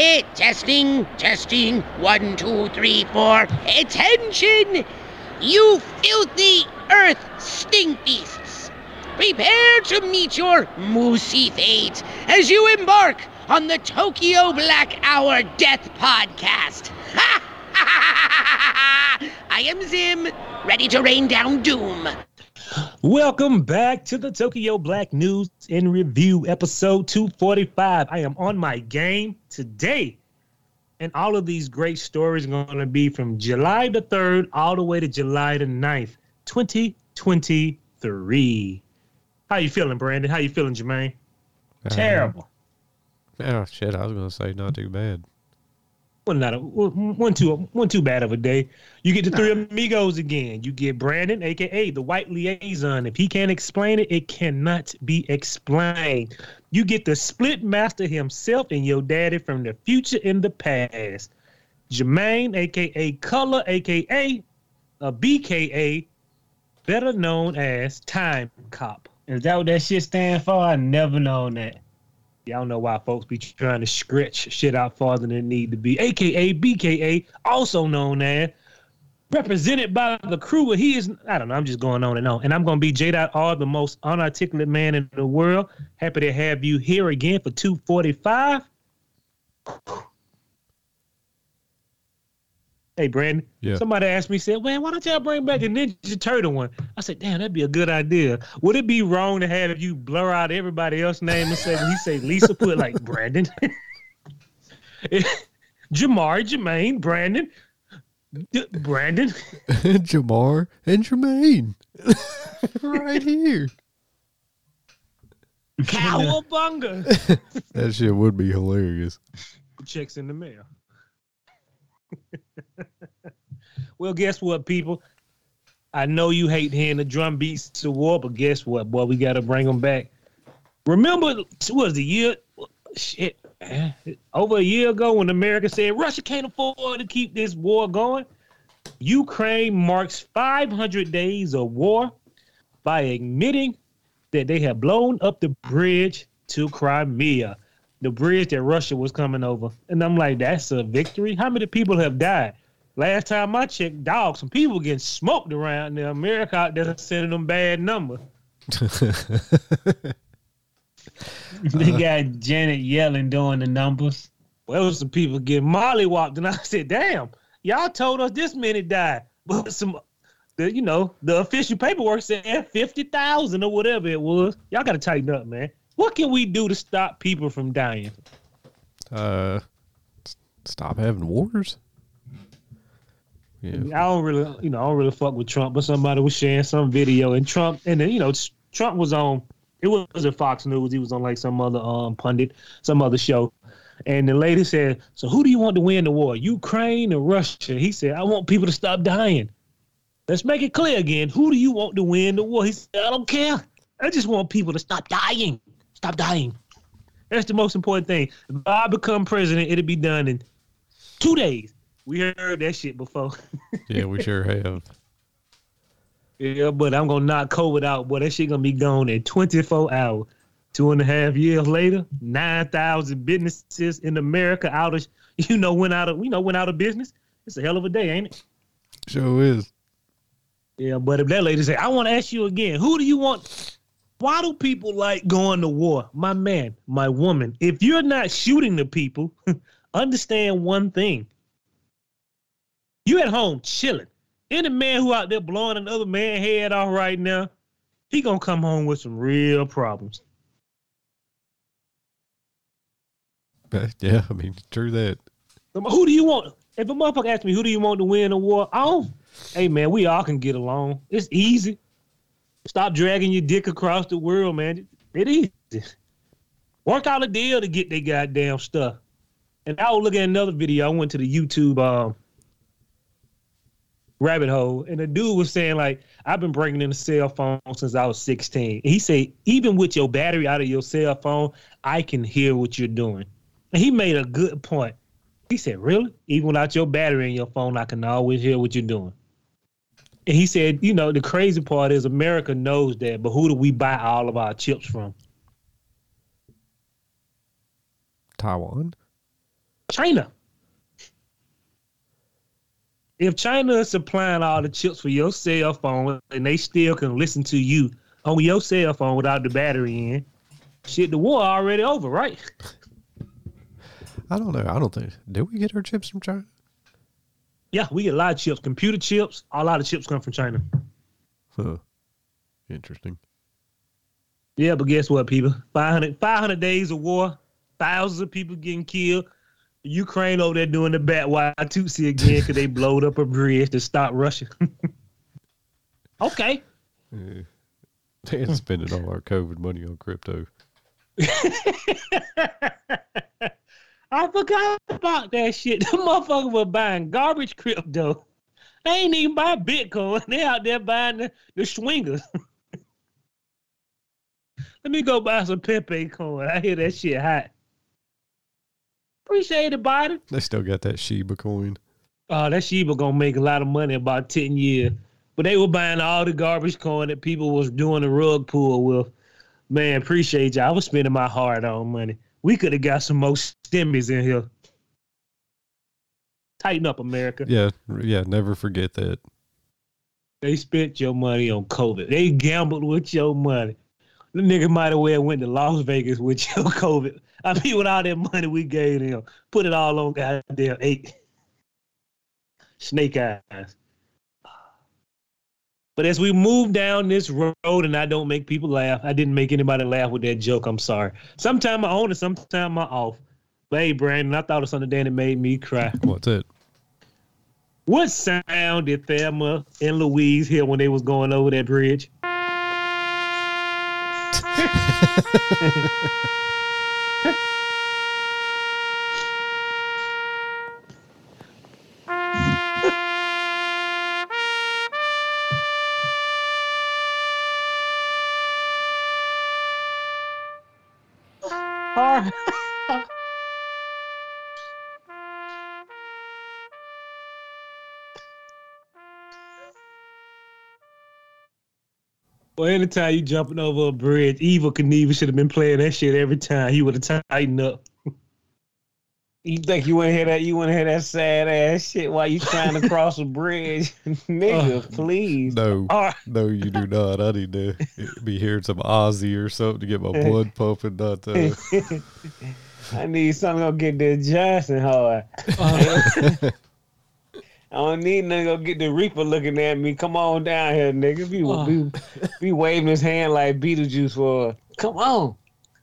Eh, testing, testing. One, two, three, four. Attention! You filthy earth stink beasts! Prepare to meet your moosey fate as you embark on the Tokyo Black Hour Death Podcast. Ha! I am Zim, ready to rain down doom. Welcome back to the Tokyo Black News in Review, episode 245. I am on my game today. And all of these great stories are going to be from July the 3rd all the way to July the 9th, 2023. How you feeling, Brandon? How you feeling, Jermaine? Uh, Terrible. Oh shit! I was gonna say not too bad. One not a, one too one too bad of a day. You get the three amigos again. You get Brandon, aka the White Liaison. If he can't explain it, it cannot be explained. You get the Split Master himself and your daddy from the future and the past. Jermaine, aka Color, aka a BKA, uh, better known as Time Cop. Is that what that shit stand for? I never known that. Y'all know why folks be trying to stretch shit out farther than it need to be. AKA BKA, also known as represented by the crew. He is, I don't know, I'm just going on and on. And I'm going to be J.R., the most unarticulate man in the world. Happy to have you here again for 245. Hey, Brandon. Yeah. Somebody asked me, said, man, why don't y'all bring back the Ninja Turtle one? I said, damn, that'd be a good idea. Would it be wrong to have if you blur out everybody else's name and say, when he say Lisa, put like Brandon? Jamar, Jermaine, Brandon, D- Brandon. Jamar and Jermaine, right here. Cowabunga. That shit would be hilarious. Checks in the mail. well, guess what, people? I know you hate hearing the drum beats to war, but guess what, boy? We got to bring them back. Remember, it was the year, shit, over a year ago when America said Russia can't afford to keep this war going? Ukraine marks 500 days of war by admitting that they have blown up the bridge to Crimea, the bridge that Russia was coming over. And I'm like, that's a victory? How many people have died? Last time I checked, dogs, some people getting smoked around there. America out there sending them bad numbers. they uh-huh. got Janet yelling doing the numbers. Well, some people getting mollywopped, and I said, "Damn, y'all told us this many died, but some, the you know, the official paperwork said fifty thousand or whatever it was. Y'all got to tighten up, man. What can we do to stop people from dying? Uh, stop having wars. Yeah, I don't really, you know, I don't really fuck with Trump, but somebody was sharing some video, and Trump, and then you know, Trump was on. It wasn't Fox News. He was on like some other um pundit, some other show, and the lady said, "So who do you want to win the war, Ukraine or Russia?" He said, "I want people to stop dying." Let's make it clear again. Who do you want to win the war? He said, "I don't care. I just want people to stop dying. Stop dying." That's the most important thing. If I become president, it'll be done in two days. We heard that shit before. yeah, we sure have. Yeah, but I'm gonna knock COVID out. Boy, that shit gonna be gone in 24 hours. Two and a half years later, nine thousand businesses in America out of you know went out of you know went out of business. It's a hell of a day, ain't it? Sure is. Yeah, but if that lady say, I want to ask you again, who do you want? Why do people like going to war? My man, my woman, if you're not shooting the people, understand one thing. You at home chilling. Any man who out there blowing another man head off right now, he gonna come home with some real problems. Yeah, I mean, true that. Who do you want? If a motherfucker asks me, who do you want to win the war? I don't. Hey man, we all can get along. It's easy. Stop dragging your dick across the world, man. It easy. Work out a deal to get their goddamn stuff. And I was looking at another video. I went to the YouTube um, rabbit hole, and the dude was saying like, "I've been bringing in a cell phone since I was 16." And he said, even with your battery out of your cell phone, I can hear what you're doing. And he made a good point. He said, Really? Even without your battery in your phone, I can always hear what you're doing. And he said, You know, the crazy part is America knows that, but who do we buy all of our chips from? Taiwan. China. If China is supplying all the chips for your cell phone and they still can listen to you on your cell phone without the battery in, shit, the war already over, right? I don't know. I don't think. Did we get our chips from China? Yeah, we get a lot of chips, computer chips. A lot of chips come from China. Huh. Interesting. Yeah, but guess what, people? 500, 500 days of war, thousands of people getting killed. Ukraine over there doing the Batusi again because they blowed up a bridge to stop Russia. okay. Yeah. They're spending all our COVID money on crypto. I forgot about that shit. The motherfucker was buying garbage crypto. They ain't even buy Bitcoin. They out there buying the, the swingers. Let me go buy some Pepe coin. I hear that shit hot. Appreciate it, Biden. They still got that Shiba coin. Oh, that Shiba gonna make a lot of money in about 10 years. But they were buying all the garbage coin that people was doing the rug pull with. Man, appreciate y'all. I was spending my hard on money. We could have got some more stimmies in here. Tighten up, America. Yeah, yeah. Never forget that. They spent your money on COVID. They gambled with your money. The nigga might have well went to Las Vegas with your COVID. I mean, with all that money we gave them, put it all on goddamn eight. Snake eyes. But as we move down this road, and I don't make people laugh, I didn't make anybody laugh with that joke. I'm sorry. Sometimes I own it, sometimes I'm off. But hey, Brandon, I thought of something that made me cry. What's it? What sound did Thelma and Louise hear when they was going over that bridge? Well, anytime you jumping over a bridge, Evel Knievel should have been playing that shit every time. He would have tightened up. You think you want to hear that? You want to hear that sad ass shit while you trying to cross a bridge, nigga? Uh, please. No, right. no, you do not. I need to be hearing some Ozzy or something to get my blood pumping. Not uh, I need something to get the Johnson hard. Uh, I don't need nothing to go get the Reaper looking at me. Come on down here, nigga. Be, Oh. be, be waving his hand like Beetlejuice for. Come on,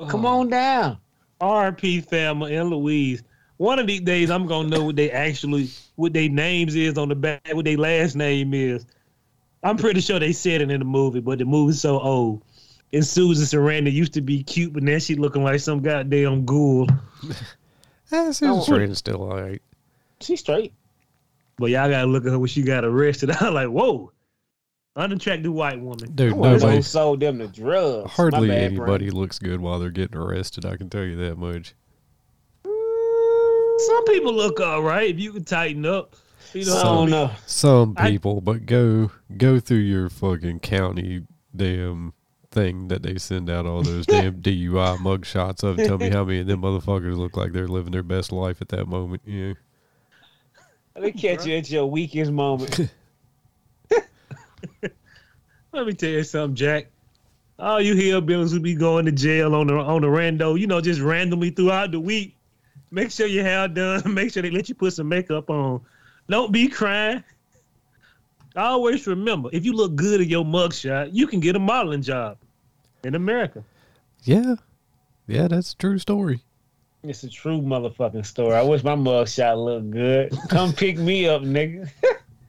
come on down. R.P. Thelma and Louise. One of these days, I'm gonna know what they actually, what their names is on the back, what their last name is. I'm pretty sure they said it in the movie, but the movie's so old. And Susan Sarandon used to be cute, but now she looking like some goddamn ghoul. eh, Susan Oh. Sarandon's still all right. She's straight. But y'all gotta look at her when she got arrested. I'm like, whoa, unattractive white woman. Dude, I nobody, sold them the drugs. hardly bad, anybody looks good while they're getting arrested. I can tell you that much. Some people look all right if you can tighten up. You know, I don't know. Some I- people, but go go through your fucking county damn thing that they send out all those damn DUI mug shots of. and Tell me how many of them motherfuckers look like they're living their best life at that moment. Yeah. They catch you at your weakest moment. Let me tell you something, Jack. All you hillbillies who be going to jail on the on the rando, you know, just randomly throughout the week. Make sure your hair done. Make sure they let you put some makeup on. Don't be crying. Always remember, if you look good in your mugshot, you can get a modeling job in America. Yeah. Yeah, that's a true story. It's a true motherfucking story. I wish my mugshot looked good. Come pick me up, nigga.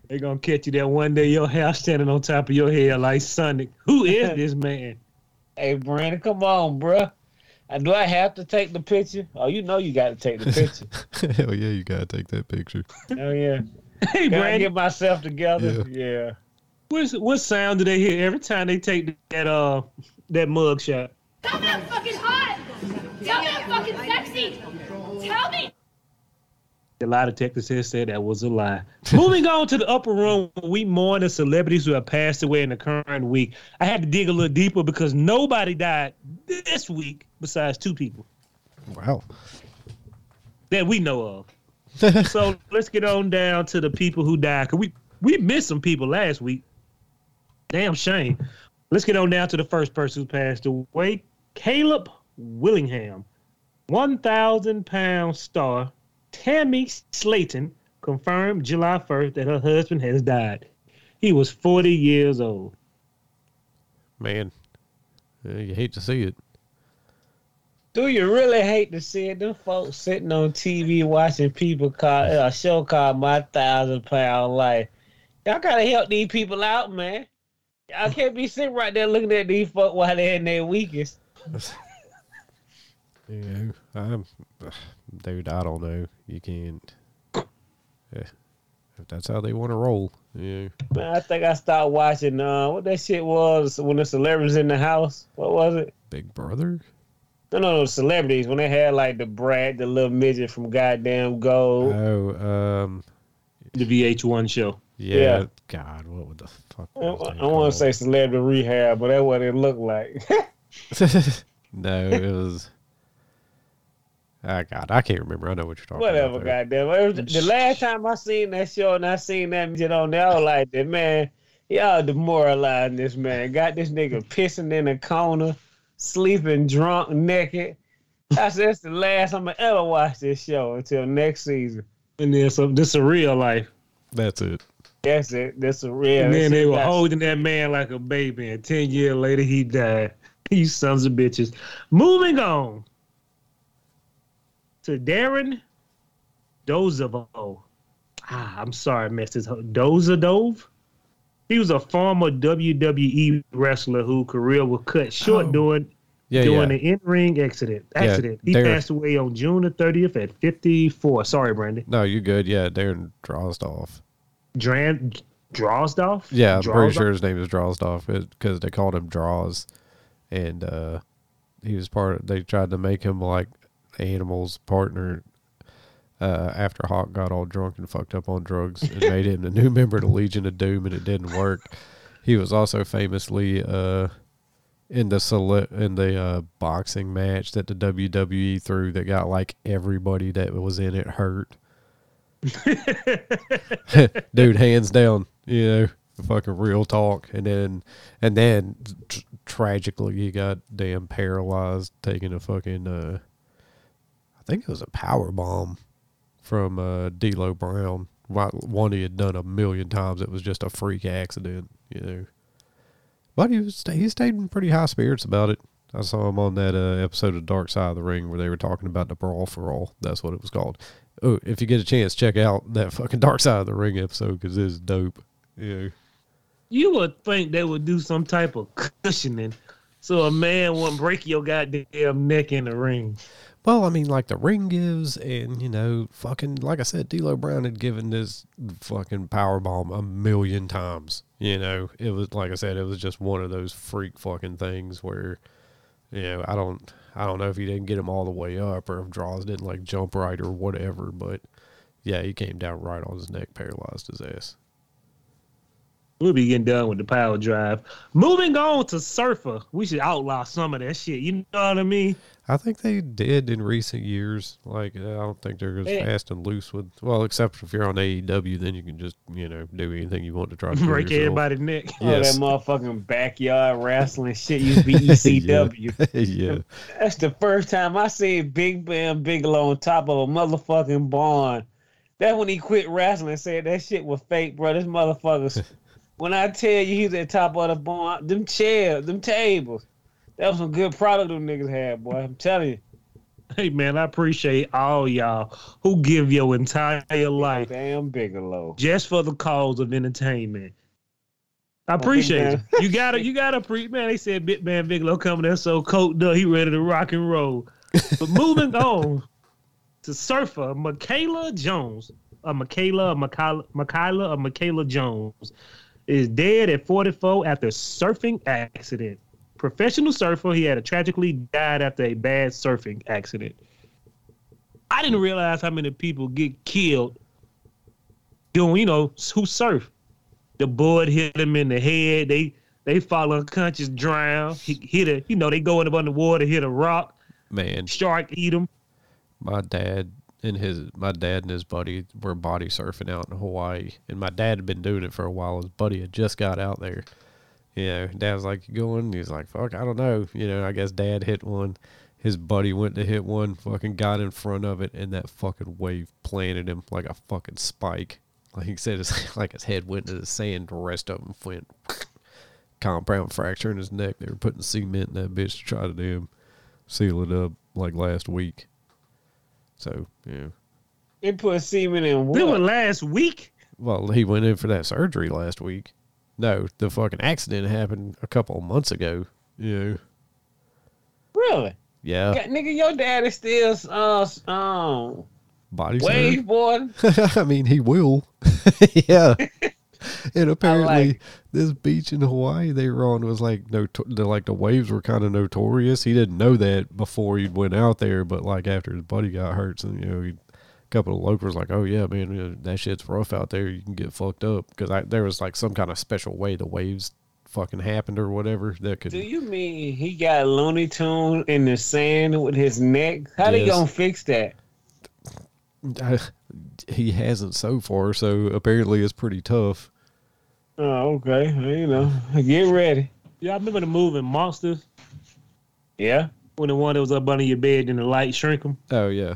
They gonna catch you that one day your hair standing on top of your head like Sonic. Who is this man? Hey, Brandon, come on, bruh. Uh, Do I have to take the picture? Oh, you know you got to take the picture. Hell yeah, you gotta take that picture. oh yeah. Hey, Can I Brandon, get myself together? Yeah. what's, what sound do they hear every time they take that uh that mug shot? Tell me I'm fucking hot! Tell me I'm fucking sexy! Tell me! A lie detectives have said that was a lie. Moving on to the upper room, we mourn the celebrities who have passed away in the current week. I had to dig a little deeper because nobody died this week besides two people. Wow. that we know of. so let's get on down to the people who died. Cause we we missed some people last week. Damn shame. Let's get on down to the first person who passed away. Caleb Willingham, one thousand pound star. Tammy Slaton confirmed July first that her husband has died. He was forty years old. Man, you hate to see it. Do you really hate to see it? Them folks sitting on TV watching people call a show called My Thousand Pound Life. Y'all gotta help these people out, man. Y'all can't be sitting right there looking at these folks while they're in their weakest. Yeah, I'm, dude. I don't know. You can't. Yeah, if that's how they want to roll, yeah. Man, I think I stopped watching uh what that shit was when the celebrities in the house. What was it? Big Brother. No, no, no, celebrities when they had like the Brad, the little midget from goddamn Gold. Oh, um, The VH1 show. yeah. Yeah. God, what would the fuck? I, was that I want to say celebrity rehab, but that's what it looked like. no, it was. Ah, God, I can't remember. I know what you're talking Whatever, about. though. goddamn. It the last time I seen that show and I seen that midget on there, I was like, that man, y'all demoralizing this man. Got this nigga pissing in a corner, sleeping drunk, naked. I said, that's the last time I ever watch this show until next season. And then some this is real life. That's it. That's it. That's a real. and then they were That's- holding that man like a baby, and ten years later he died. You sons of bitches. Moving on to Darren Dozavo. Ah, I'm sorry, I messed his Dozadove. He was a former WWE wrestler whose career was cut short Oh. during Yeah, during yeah. an in-ring accident. Yeah, Accident. he Darren- passed away on June the 30th at 54. Sorry, Brandon. No, you good. Yeah, Darren Drozdov. Dran Drozdov? Yeah, I'm pretty sure his name is Drozdov because they called him Droz, and uh, he was part. Of, they tried to make him like Animal's partner uh, after Hawk got all drunk and fucked up on drugs and made him the new member of the Legion of Doom, and it didn't work. He was also famously uh, in the cele- in the uh, boxing match that the WWE threw that got like everybody that was in it hurt. dude hands down you know fucking real talk and then and then tr- tragically he got damn paralyzed taking a fucking uh think it was a power bomb from uh D'Lo Brown one he had done a million times it was just a freak accident you know but he was he stayed in pretty high spirits about it I saw him on that uh, episode of Dark Side of the Ring where they were talking about the brawl for all. That's what it was called. Oh, if you get a chance, check out that fucking Dark Side of the Ring episode because it's dope. Yeah. You would think they would do some type of cushioning so a man wouldn't break your goddamn neck in the ring. Well, I mean, like the ring gives, and you know, fucking, like I said, D'Lo Brown had given this fucking power bomb a million times. You know, it was like I said, it was just one of those freak fucking things where, you know, I don't, I don't know if he didn't get him all the way up or if Droz didn't like jump right or whatever, but yeah, he came down right on his neck, paralyzed his ass. We'll be getting done with the power drive. Moving on to Surfer. We should outlaw some of that shit. You know what I mean? I think they did in recent years. Like, I don't think they're as Yeah. fast and loose with. Well, except if you're on AEW, then you can just you know do anything you want to try to Break yourself. everybody's neck. Oh, Yes. that motherfucking backyard wrestling shit used to be ECW. yeah, That's the first time I seen Big Ben Bigelow on top of a motherfucking barn. That's when he quit wrestling and said that shit was fake, bro. This motherfucker's. When I tell you he's at the top of the barn, them chairs, them tables. That was some good product them niggas had, boy. I'm telling you. Hey man, I appreciate all y'all who give your entire life Damn Bigelow. just for the cause of entertainment. I appreciate it. You gotta, you gotta pre man. They said Big Man Bigelow coming there so cold up, he ready to rock and roll. But moving on to surfer Mikala Jones, uh, Michaela, Michaela, Michaela, or Mikala Jones is dead at 44 after surfing accident. Professional surfer, he had a tragically died after a bad surfing accident. I didn't realize how many people get killed doing, you know, who surf. The board hit him in the head. They they fall unconscious, drown. He hit a, you know, they go in the underwater, hit a rock, man. shark eat them. My dad and his my dad and his buddy were body surfing out in Hawaii, and my dad had been doing it for a while. His buddy had just got out there. You know, dad was like, "You going?" He's like, "Fuck, I don't know." You know, I guess dad hit one. His buddy went to hit one, fucking got in front of it, and that fucking wave planted him like a fucking spike. Like he said, it's like his head went into the sand. The rest of him went compound fracture in his neck. They were putting cement in that bitch to try to damn seal it up like last week. So yeah. They put semen in This was what? last week. Well, he went in for that surgery last week. No, the fucking accident happened a couple of months ago. Yeah. Really? Yeah. God, nigga, your daddy is still uh um Body wave boy. I mean, he will. yeah. And apparently, like- this beach in Hawaii they were on was like no, the, like the waves were kind of notorious. He didn't know that before he went out there, but like after his buddy got hurt, and you know, he, a couple of locals like, oh yeah, man, you that shit's rough out there. You can get fucked up because there was like some kind of special way the waves fucking happened or whatever that could. Do you mean he got Looney Tune in the sand with his neck? How they Yes. gonna fix that? he hasn't so far, so apparently it's pretty tough. Oh, okay. You know, get ready. Yeah, I remember the movie Monsters Yeah, when the one that was up under your bed and the light shrink him. Oh yeah,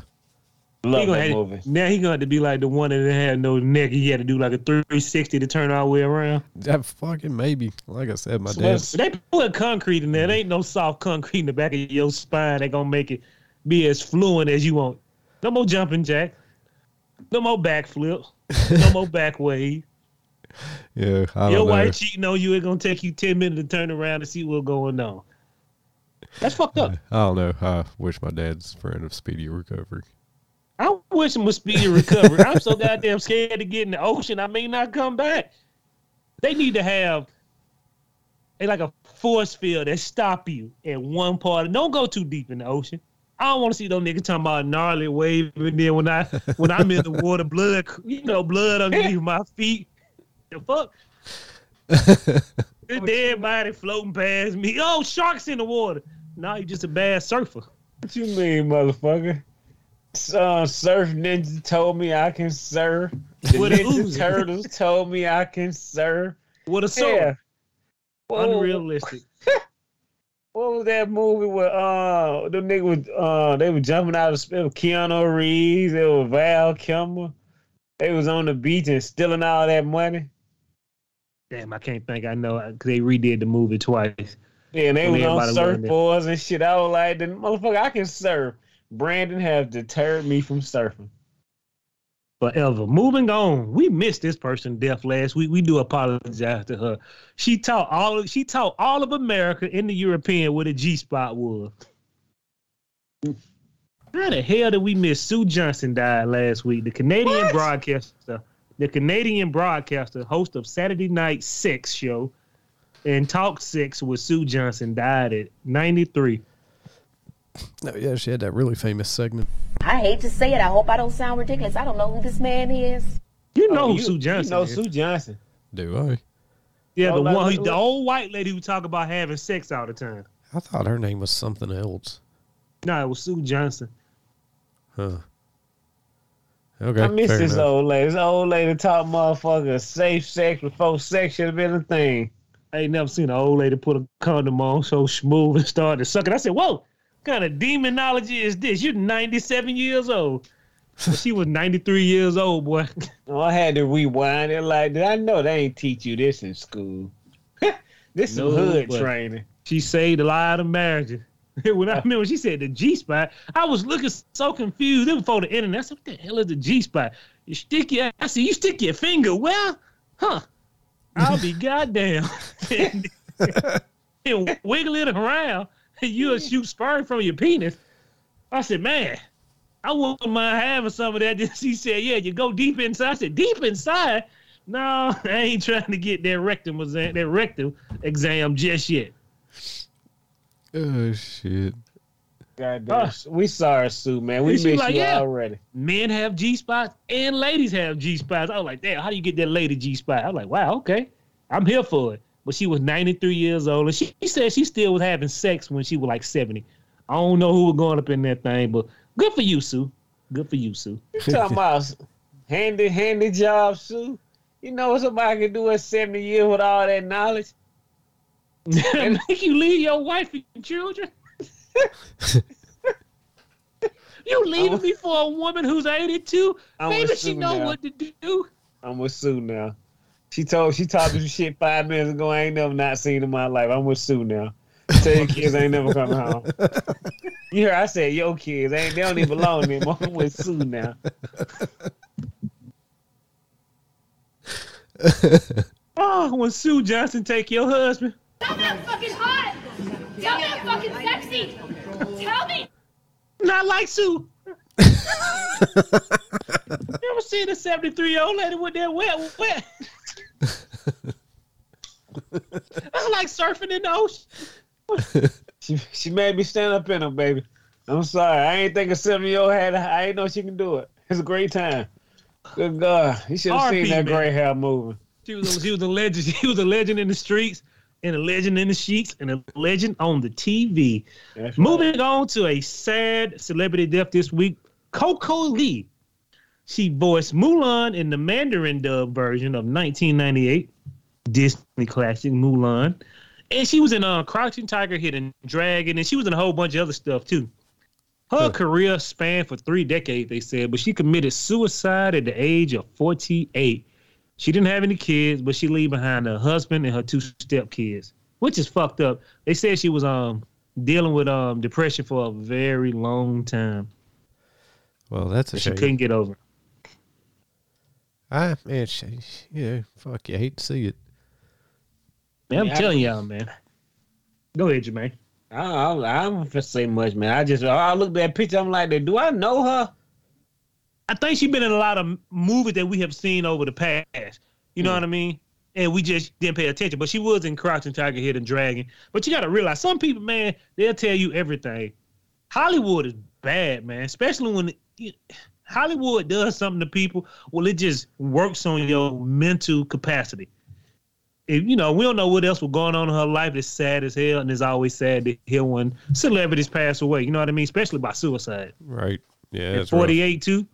love He that have- movie. Now he gonna have to be like the one that didn't have no neck. He had to do like a 360 to turn all the way around. that fucking maybe. Like I said, my So dad. what's- They put concrete in there. There ain't no soft concrete in the back of your spine. They gonna make it be as fluent as you want. No more jumping jack. No more backflip. No more back wave. Yeah, I Your don't know. wife cheating on you. It gonna take you 10 minutes to turn around and see what's going on. That's fucked up. I don't know. I wish my dad's friend of speedy recovery. I wish him a speedy recovery. I'm so goddamn scared to get in the ocean. I may not come back. They need to have a, like a force field that stop you at one part. Don't go too deep in the ocean. I don't want to see those niggas talking about gnarly wave, and then when I when I'm in the water, blood, you know, blood underneath my feet. The fuck? the dead body floating past me. Oh, sharks in the water. Now you're just a bad surfer. What you mean, motherfucker? Uh, surf Ninja told me I can surf. The With a Ninja Turtles told me I can surf. What a sword. Yeah. Unrealistic. What was that movie where uh the nigga was uh they were jumping out of? It was Keanu Reeves, it was Val Kilmer. They was on the beach and stealing all that money. Damn, I can't think I know because they redid the movie twice. Yeah, and they When was on surfboards and shit. I was like, the motherfucker, I can surf. Brandon have deterred me from surfing. Forever. Moving on. We missed this person death last week. We do apologize to her. She taught all of, she taught all of America in the European what a G spot was. How the hell did we miss Sue Johanson died last week? The Canadian What? broadcaster, the Canadian broadcaster, host of Saturday Night Sex show and Talk Sex with Sue Johanson died at 93. No, yeah, she had that really famous segment. I hate to say it. I hope I don't sound ridiculous. I don't know who this man is. You know Oh, who Sue Johanson You know is. Sue Johanson. Do I? Yeah, Oh, the one, who, uh, the old white lady who talk about having sex all the time. I thought her name was something else. No, it was Sue Johanson. Huh. Okay. I miss fair this enough. old lady. This old lady talk motherfucker safe sex before sex should have been a thing. I ain't never seen an old lady put a condom on so smooth and started sucking. I said, "Whoa, what kind of demonology is this? You're 97 years old." Well, she was 93 years old, boy. Oh, I had to rewind it like that. I know they ain't teach you this in school. this No, some hood training. She saved a lot of marriages. when I uh. remember she said the G spot, I was looking so confused. It was before the internet. I said, "What the hell is the G spot?" You stick your, I said, "You stick your finger where?" Huh? I'll be goddamn. and, and wiggle it around, you'll shoot sperm from your penis. I said, "Man, I wouldn't mind having some of that." She said, "Yeah, you go deep inside." I said, "Deep inside." No, I ain't trying to get that rectum exam, that rectum exam just yet. Oh shit. Goddamn. Ah. we sorry, Sue, man. We And she miss like, you yeah. already. men have G spots and ladies have G spots. I was like, damn, how do you get that lady G spot? I was like, wow, okay, I'm here for it. But she was 93 years old, and she, she said she still was having sex when she was like 70. I don't know who was going up in that thing, but good for you, Sue. Good for you, Sue. You talking about handy, handy job, Sue? You know what somebody can do at 70 years with all that knowledge? and make you leave your wife and children. you leaving me for a woman who's 82? Maybe she know now. what to do. I'm with Sue now. She told she talked some shit five minutes ago. I ain't never not seen in my life. I'm with Sue now. Tell your kids I ain't never coming home. You hear I said your kids. They ain't they don't even belong anymore. I'm with Sue now. Oh, when Sue Johanson take your husband. Tell me I'm fucking hot. Tell me I'm fucking sexy. Tell me. Not like Sue. you ever seen a 73 year old lady with that wet, wet? That's like surfing in the ocean. She she made me stand up in her, baby. I'm sorry. I ain't think a seven year old had. I ain't know she can do it. It's a great time. Good God, you should have seen that gray hair moving. She was, a, she was a legend. She was a legend in the streets, and a legend in the sheets, and a legend on the TV. That's right. Moving on to a sad celebrity death this week, Coco Lee. She voiced Mulan in the Mandarin dub version of 1998 Disney classic Mulan, and she was in uh, Crouching Tiger, Hidden Dragon, and she was in a whole bunch of other stuff too. Her Huh. career spanned for three decades, they said, but she committed suicide at the age of 48. She didn't have any kids, but she leave behind her husband and her two stepkids, which is fucked up. They said she was um dealing with um depression for a very long time. Well, that's a She couldn't get over. It. I man, she, yeah, fuck you. hate to see it. Man, I'm Yeah, I- telling y'all, man. Go ahead, Jermaine. I don't, I don't feel say much, man. I just I looked at that picture. I'm like, do I know her? I think she's been in a lot of movies that we have seen over the past. You know Hmm. what I mean? And we just didn't pay attention. But she was in Crouching Tiger, Hidden Dragon. But you got to realize, some people, man, they'll tell you everything. Hollywood is bad, man. Especially when you- Hollywood does something to people. Well, it just works on your mental capacity. If, you know, we don't know what else was going on in her life. It's sad as hell, and it's always sad to hear when celebrities pass away. You know what I mean? Especially by suicide. Right. Yeah, At that's rough. 48 too.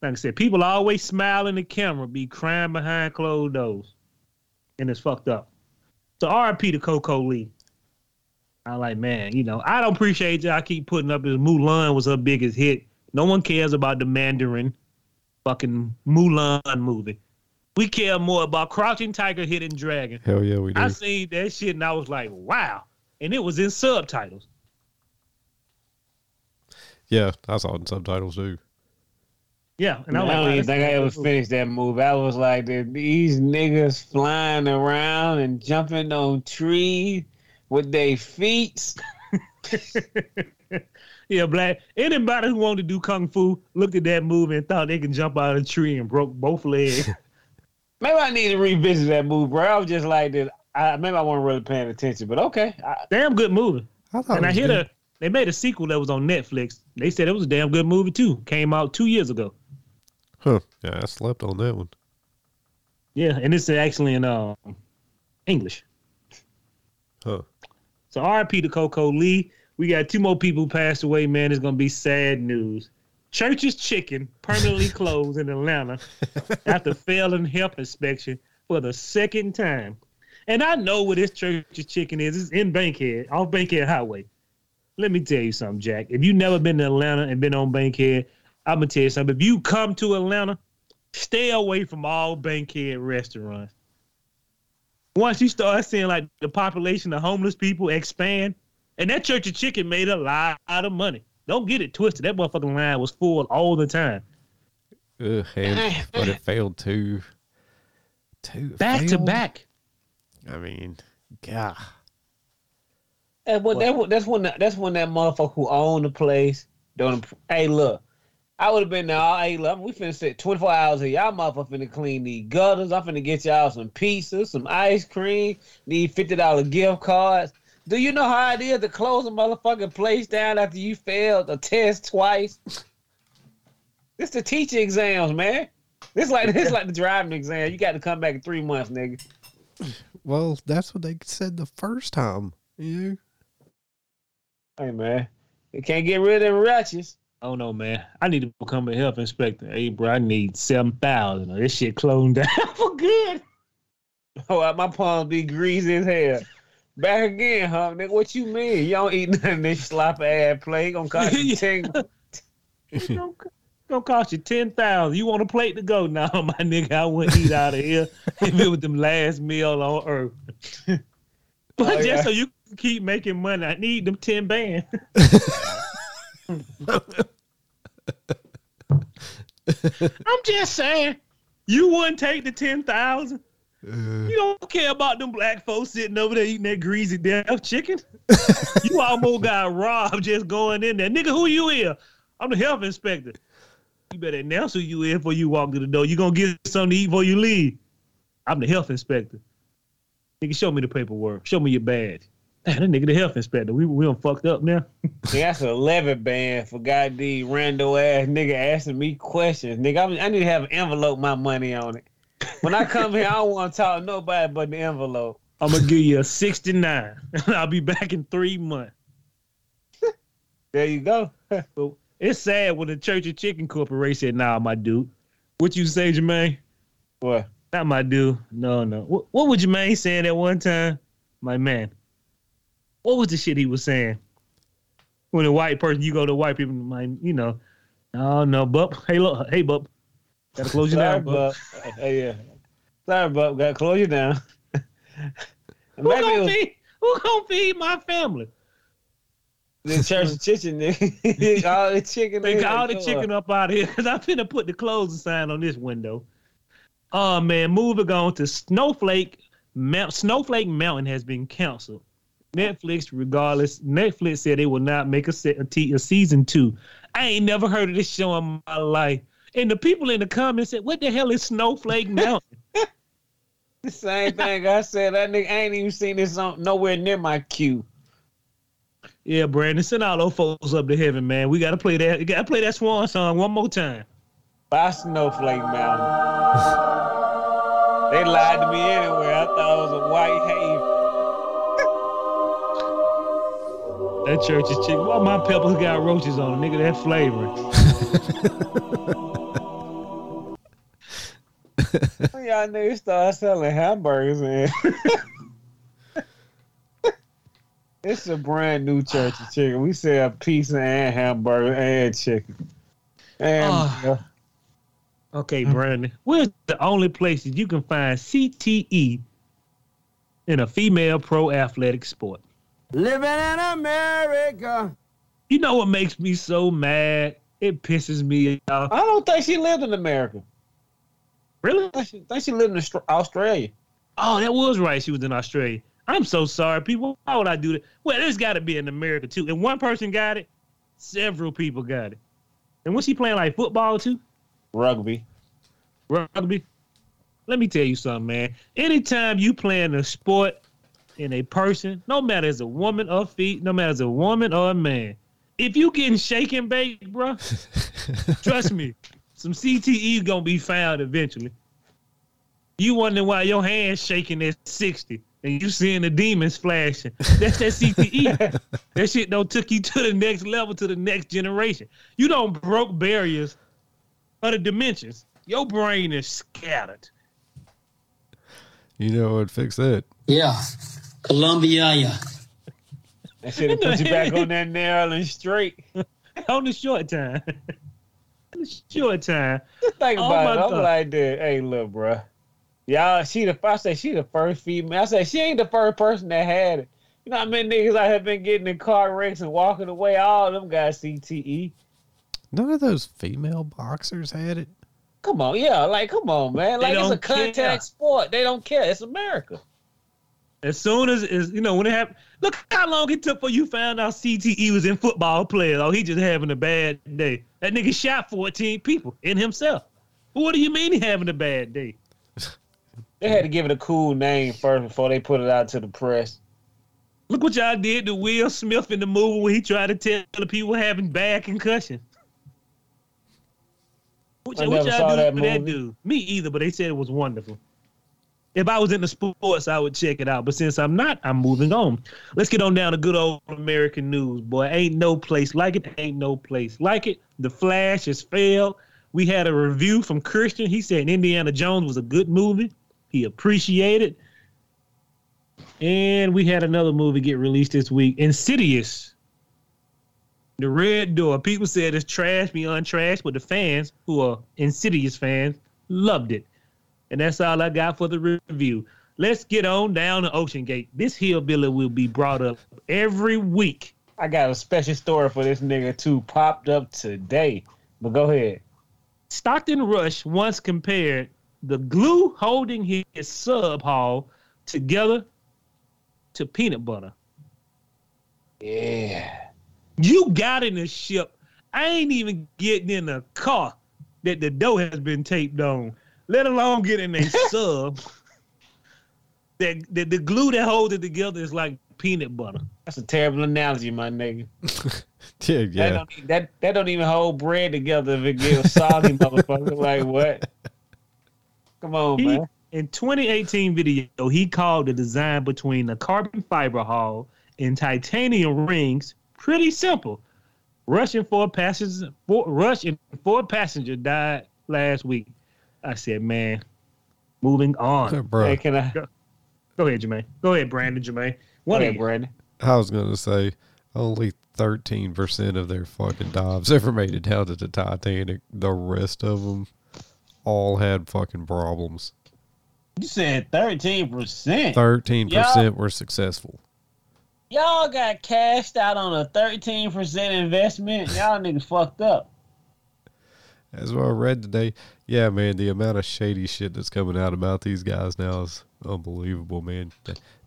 Like I said, people always smile in the camera, be crying behind closed doors. And it's fucked up. So RP to Coco Lee. I like, man, you know, I don't appreciate y'all keep putting up as Mulan was her biggest hit. No one cares about the Mandarin fucking Mulan movie. We care more about Crouching Tiger, Hidden Dragon. Hell yeah, we do. I seen that shit and I was like, wow. And it was in subtitles. yeah, I saw it in subtitles too. Yeah. And I I'm don't like, even think I ever that's- finished that movie. I was like, these niggas flying around and jumping on trees with their feet. yeah, black. Anybody who wanted to do kung fu looked at that movie and thought they could jump out of a tree and broke both legs. Maybe I need to revisit that movie, bro. I was just like that. I, maybe I wasn't really paying attention, but okay. I, damn good movie. I And I was hear the they made a sequel that was on Netflix. They said it was a damn good movie too. Came out two years ago. Huh. Yeah, I slept on that one. Yeah, and it's actually in um English. Huh. So RP to Coco Lee. We got two more people who passed away, man. It's gonna be sad news. Church's Chicken permanently closed in Atlanta after failing health inspection for the second time. And I know where this Church's Chicken is. It's in Bankhead, off Bankhead Highway. Let me tell you something, Jack. If you've never been to Atlanta and been on Bankhead, I'm gonna tell you something. If you come to Atlanta, stay away from all Bankhead restaurants. Once you start seeing like the population of homeless people expand, and that Church of Chicken made a lot of money. Don't get it twisted. That motherfucking line was full all the time. Ugh, and, but it failed too. Two Back to back. I mean, God. And what, that, that's when that, that's when that motherfucker who owned the place don't. Hey, look, I would have been there. all- look, we finna sit 24 hours here. Y'all motherfucker finna clean these gutters. I'm finna get y'all some pizzas, some ice cream, need fifty dollar gift cards. Do you know how it is to close a motherfucking place down after you failed a test twice? This the teacher exams, man. This like this like the driving exam. You got to come back in three months, nigga. Well, that's what they said the first time. You know? Hey man, you can't get rid of them wretches. I don't know, man. I need to become a health inspector. Hey, bro, I need seven thousand. This shit cloned down for good. Oh, uh, my palms be greasy as hell. Back again, huh? Nigga, what you mean? You don't eat nothing of this sloppy ass plate. Gonna cost you ten. It's gonna, gonna cost you ten thousand. You want a plate to go? Nah, my nigga, I wouldn't eat out of here if it was them last meal on earth. but Oh, just yeah. so you can keep making money, I need them ten bands. I'm just saying, you wouldn't take the ten thousand. Uh. You don't care about them black folks sitting over there eating that greasy death chicken. you almost got robbed just going in there. Nigga, who you is? I'm the health inspector. You better announce who you is before you walk to the door. You gonna get something to eat before you leave. I'm the health inspector. Nigga, show me the paperwork. Show me your badge. Damn, that nigga the health inspector. We we done fucked up now. That's an 11 band for God' goddamn rando ass nigga asking me questions. Nigga, I, I need to have an envelope my money on it. When I come here, I don't want to talk to nobody but the envelope. I'm gonna give you a 69. I'll be back in three months. There you go. It's sad when the Church of Chicken Corporation said, nah, my dude. What you say, Jermaine? What? Not my dude. No, no. What, what was Jermaine say at one time? My man. What was the shit he was saying? When a white person, you go to white people, my, you know, no, no, bub. Hey, look, hey, bub. Gotta close you Sorry, down, bub. bub. Hey, yeah. Sorry, bub. Got to close you down. Who gonna, was feed, who gonna feed my family? the church chicken, nigga. all the chicken. They got all the chicken up out here because I'm finna put the closing sign on this window. Oh man, moving on to Snowflake Mount Snowflake Mountain has been canceled. Netflix, regardless, Netflix said they will not make a, se- a, t- a season two. I ain't never heard of this show in my life. And the people in the comments said, "What the hell is Snowflake Mountain?" The same thing I said. That nigga ain't even seen this on nowhere near my queue. yeah, Brandon, send all those folks up to heaven, man. We gotta play that. Gotta play that Swan song one more time. By Snowflake Mountain. they lied to me anyway. I thought it was a white haven. That church is chicken. Why my peppers got roaches on them, nigga? That flavor. When y'all niggas start selling hamburgers, man. it's a brand new church of chicken. We sell pizza and hamburger and chicken. And Ah. Okay, Brandon. Where's the only places you can find CTE in a female pro athletic sport? Living in America. You know what makes me so mad? It pisses me off. I don't think she lived in America. Really? I think she, think she lived in Australia. Oh, that was right. She was in Australia. I'm so sorry, people. Why would I do that? Well, there's got to be in America too. And one person got it. Several people got it. And was she playing like football too? Rugby. rugby. Let me tell you something, man. Anytime you playing a sport in a person, no matter as a woman or feet, no matter as a woman or a man, if you getting shaken, baked, bro, trust me, some CTE gonna be found eventually. You wondering why your hand's shaking at 60 and you seeing the demons flashing. That's that CTE. that shit don't took you to the next level, to the next generation. You don't broke barriers of the dimensions. Your brain is scattered. You know what? Fix that. Yeah. Columbia, yeah. That should have put you back on that narrow and straight. on the short time. on the short time. Just think Oh about my it. I'm God. like that. Hey, look, bro. Y'all, she the I say she the first female. I say she ain't the first person that had it. You know how many niggas I have been getting in car wrecks and walking away? All of them got CTE. None of those female boxers had it. Come on, yeah, like come on, man. Like it's a don't care. contact sport. They don't care. It's America. As soon as is you know when it happened, look how long it took for you found out CTE was in football players. Oh, he just having a bad day. That nigga shot 14 people in himself. What do you mean he having a bad day? They had to give it a cool name first before they put it out to the press. Look what y'all did to Will Smith in the movie where he tried to tell the people having bad concussion. What, I what y'all saw do that for that movie. dude? Me either, but they said it was wonderful. If I was into sports, I would check it out. But since I'm not, I'm moving on. Let's get on down to good old American news, boy. Ain't no place like it. Ain't no place like it. The Flash has failed. We had a review from Christian. He said Indiana Jones was a good movie. He appreciated. And we had another movie get released this week, Insidious. The Red Door. People said it's trash beyond trash, but the fans, who are Insidious fans, loved it. And that's all I got for the review. Let's get on down to OceanGate. This hillbilly will be brought up every week. I got a special story for this nigga too. Popped up today, but go ahead. Stockton Rush once compared the glue holding his sub haul together to peanut butter. Yeah. You got in the ship. I ain't even getting in a car that the door has been taped on, let alone getting a sub. That, that the glue that holds it together is like peanut butter. That's a terrible analogy, my nigga. Yeah, That don't that that don't even hold bread together if it gets soggy, motherfucker. Like what? Come on, He, man. in 2018 video, he called the design between the carbon fiber hull and titanium rings pretty simple. Russian four passengers, four, Russian four passenger died last week. I said, man, moving on. Hey, Bro, can I? Go ahead, Jermaine. Go ahead, Brandon. Jermaine. One What of you. Brandon? I was gonna say only thirteen percent of their fucking dives ever made it down to the Titanic. The rest of them all had fucking problems. You said thirteen percent. Thirteen percent were successful. Y'all got cashed out on a thirteen percent investment. Y'all niggas fucked up. As what I read today, yeah, man, the amount of shady shit that's coming out about these guys now is unbelievable, man.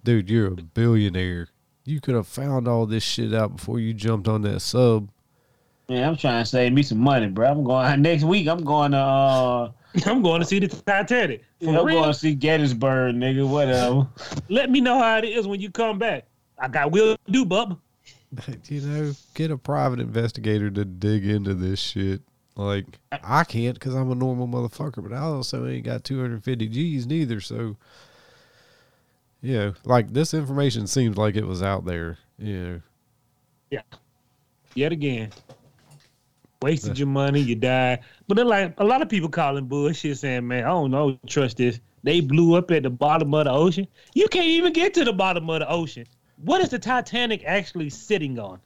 Dude, you're a billionaire. You could have found all this shit out before you jumped on that sub. Man, I'm trying to save me some money, bro. I'm going next week. I'm going to. uh I'm going to see the Titanic. For I'm real. going to see Gettysburg, nigga. Whatever. Let me know how it is when you come back. I got will do, bub. You know, get a private investigator to dig into this shit. Like, I can't because I'm a normal motherfucker, but I also ain't got 250 G's neither. So, you know, like this information seems like it was out there. You know, Yet again. Wasted your money, you died. But then like a lot of people calling bullshit saying, man, I don't know, trust this. They blew up at the bottom of the ocean. You can't even get to the bottom of the ocean. What is the Titanic actually sitting on?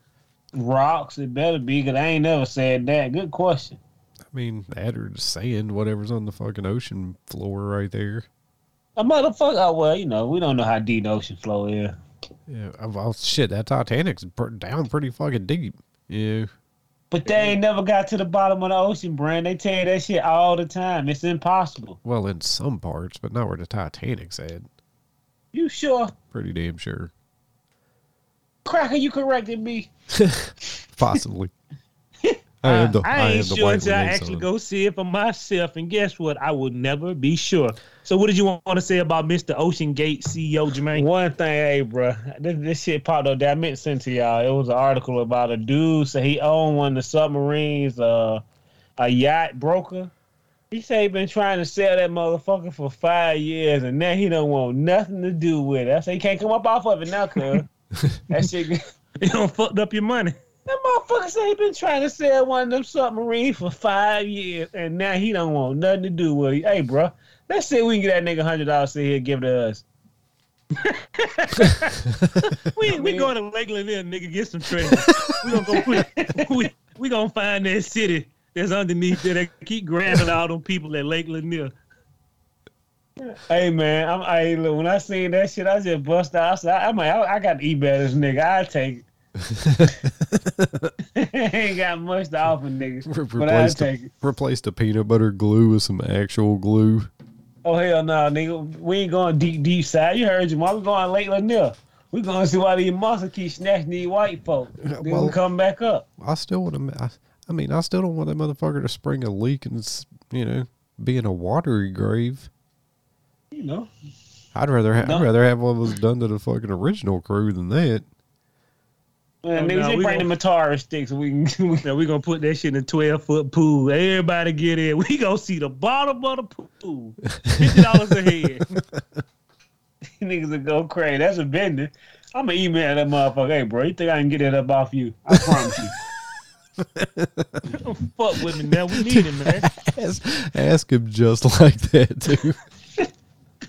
Rocks, it better be, because I ain't never said that. Good question. I mean, that or the sand, whatever's on the fucking ocean floor right there. A motherfucker. Oh, well, you know, we don't know how deep the ocean flow is. Yeah, oh, well, shit, that Titanic's down pretty fucking deep. Yeah, But they ain't never got to the bottom of the ocean, Brand. They tell you that shit all the time. It's impossible. well, in some parts, but not where the Titanic's at. You sure? Pretty damn sure. Cracker, you corrected me. Possibly. I am the, I I, ain't the sure until I actually go see it for myself. And guess what? I would never be sure. So what did you want to say about Mr. OceanGate CEO Jermaine? One thing, hey, bro, this, this shit popped up that I meant to send to y'all. It was an article about a dude say he owned one of the submarines, uh, a yacht broker. He say he been trying to sell that motherfucker for five years, and now he don't want nothing to do with it. I say he can't come up off of it now, cuz that shit. You don't fucked up your money. That motherfucker say he been trying to sell one of them submarines for five years, and now he don't want nothing to do with it. Hey, bro, let's see if we can get that nigga hundred dollars. See he'll give it to us. We we mean- going to Lakeland there, nigga, get some treasure. we gonna go put we we gonna find that city that's underneath there that keep grabbing all them people at Lake Lanier. Hey man, I'm I look when I seen that shit, I just bust out. I said, I'm like, I, I got to eat better this nigga. I take it. Ain't got much to offer niggas, Re- but I take the, it. replace the peanut butter glue with some actual glue. Oh hell no, nigga, we ain't going deep deep side. You heard your mom. We going Lake Lanier. We going to see why these monsters keep snatching these white folk. Then well- we come back up. I still want to. I, I mean, I still don't want that motherfucker to spring a leak and s- you know be in a watery grave. You know. I'd rather ha- No. I'd rather have one of those done to the fucking original crew than that. Man, Oh, niggas, no, just we bring gon- the Matara sticks so we can. Now we gonna put that shit in a twelve foot pool. Everybody get in. We gonna see the bottom of the pool. Fifty dollars a head. niggas would go crazy. That's a bender. I'm gonna email that motherfucker. Hey, bro, you think I can get that up off you? I promise you. Fuck with me, man. We need him, man. Ask, ask him just like that too.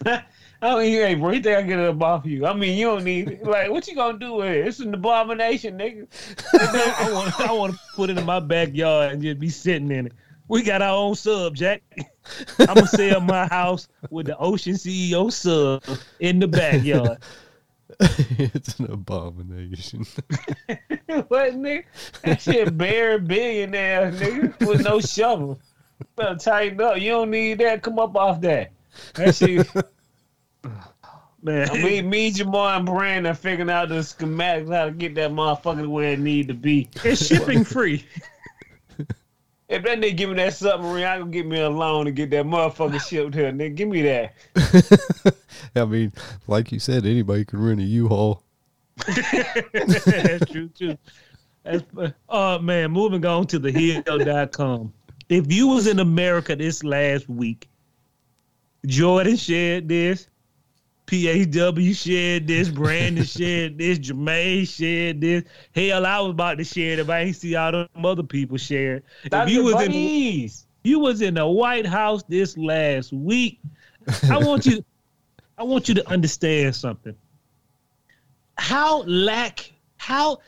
Oh, I mean, hey, bro, you think I can get it up off you? I mean, you don't need it. Like, what you gonna do with it? It's an abomination, nigga. I want, I want to put it in my backyard and just be sitting in it. We got our own sub, Jack. I'm gonna sell my house with the Ocean CEO sub in the backyard. it's an abomination. what, nigga? That shit bare billionaire, nigga, with no shovel. Better tighten up. You don't need that. Come up off that. That shit. Man, me, me, Jamal, and Brandon figuring out the schematics how to get that motherfucker where it need to be. it's shipping free. If that nigga give me that submarine, I gonna get me a loan to get that motherfucker shipped here. Nigga, give me that. I mean, like you said, anybody can rent a U-Haul. That's true too. That's, oh man, moving on to the hill.com. If you was in America this last week, Jordan shared this, PAW shared this, Brandon shared this, Jermaine shared this. Hell, I was about to share it if I ain't see all them other people share it. If you was in you was in the White House this last week, I want you I want you to understand something. How lack how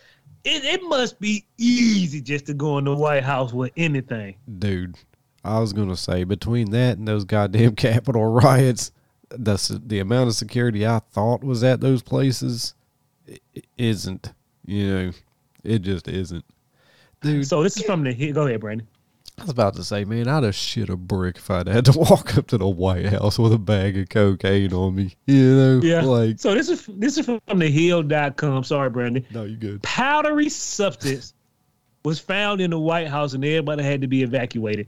it, it must be easy just to go in the White House with anything. Dude, I was gonna say between that and those goddamn Capitol riots, the the amount of security I thought was at those places isn't. You know, it just isn't. Dude, So this is from the Hill. Go ahead, Brandon. I was about to say, man, I'd have shit a brick if I'd had to walk up to the White House with a bag of cocaine on me. You know, Yeah. like So this is this is from the hill.com. Sorry, Brandon. no, you good. powdery substance was found in the White House and everybody had to be evacuated.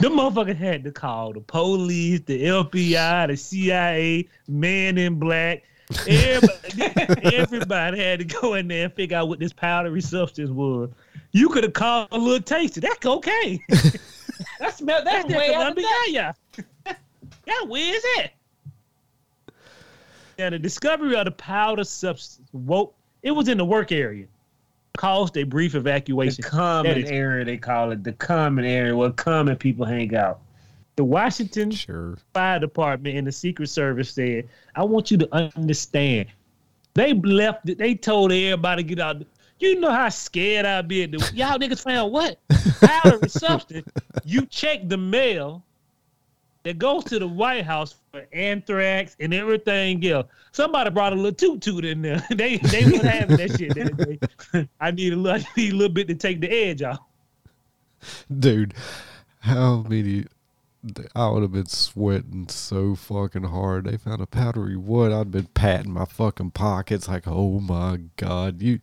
The motherfucker had to call the police, the FBI, the CIA, Man in Black. Everybody, everybody had to go in there and figure out what this powdery substance was. You could have called a little taster. That's cocaine. That's that's That's way that out of Colombia. Yeah, yeah. Yeah, where is it? Yeah, the discovery of the powder substance woke. It was in the work area. Caused a brief The evacuation. common That is- area, they call it. The common area where common people hang out. The Washington Sure. Fire Department and the Secret Service said, "I want you to understand." They left. it- They told everybody to get out. You know how scared I'd be. Y'all niggas found what? Powdery substance. You check the mail that goes to the White House for anthrax and everything else. Somebody brought a little toot toot in there. they they was having that shit. that day. I need a little, I need a little bit to take the edge off. Dude, how many? I would have been sweating so fucking hard. They found a powdery wood. I'd been patting my fucking pockets like, oh my god, you,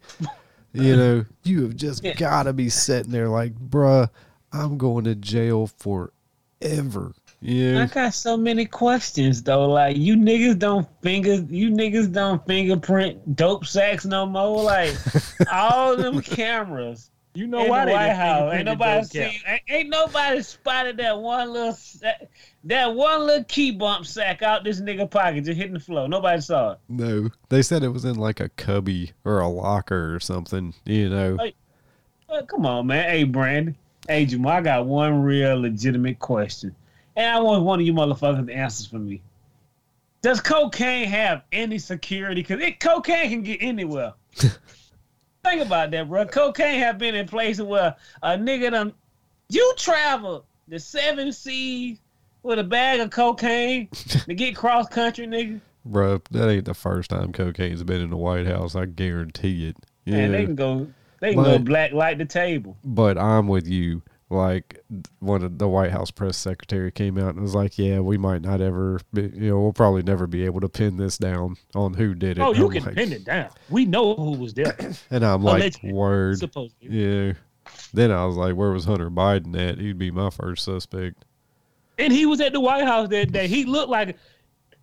you know, you have just got to be sitting there like, bruh, I'm going to jail forever. I got so many questions though. Like you niggas don't finger, you niggas don't fingerprint dope sacks no more. Like all them cameras. You know in why the they White House. Ain't nobody seen. Ain't, ain't nobody spotted that one little sa- that one little key bump sack out this nigga pocket just hitting the floor. Nobody saw it. no, they said it was in like a cubby or a locker or something. You know, Like- Well, come on, man. Hey, Brandon. Hey, Jamal, I got one real legitimate question. And I want one of you motherfuckers to answer for me. Does cocaine have any security? Because it cocaine can get anywhere. Think about that, bro. Cocaine have been in places where a nigga done you travel the seven seas with a bag of cocaine to get cross country, nigga. Bro, that ain't the first time cocaine's been in the White House. I guarantee it. You Man, they can go they can go But- black light the table. but I'm with you. Like one of the White House press secretary came out and was like, "Yeah, we might not ever, be, you know, we'll probably never be able to pin this down on who did it." Oh, you I'm can like- pin it down. We know who was there. And I'm like, Allegedly. "Word, Supposedly. yeah." Then I was like, "Where was Hunter Biden at? He'd be my first suspect." And he was at the White House that day. He looked like.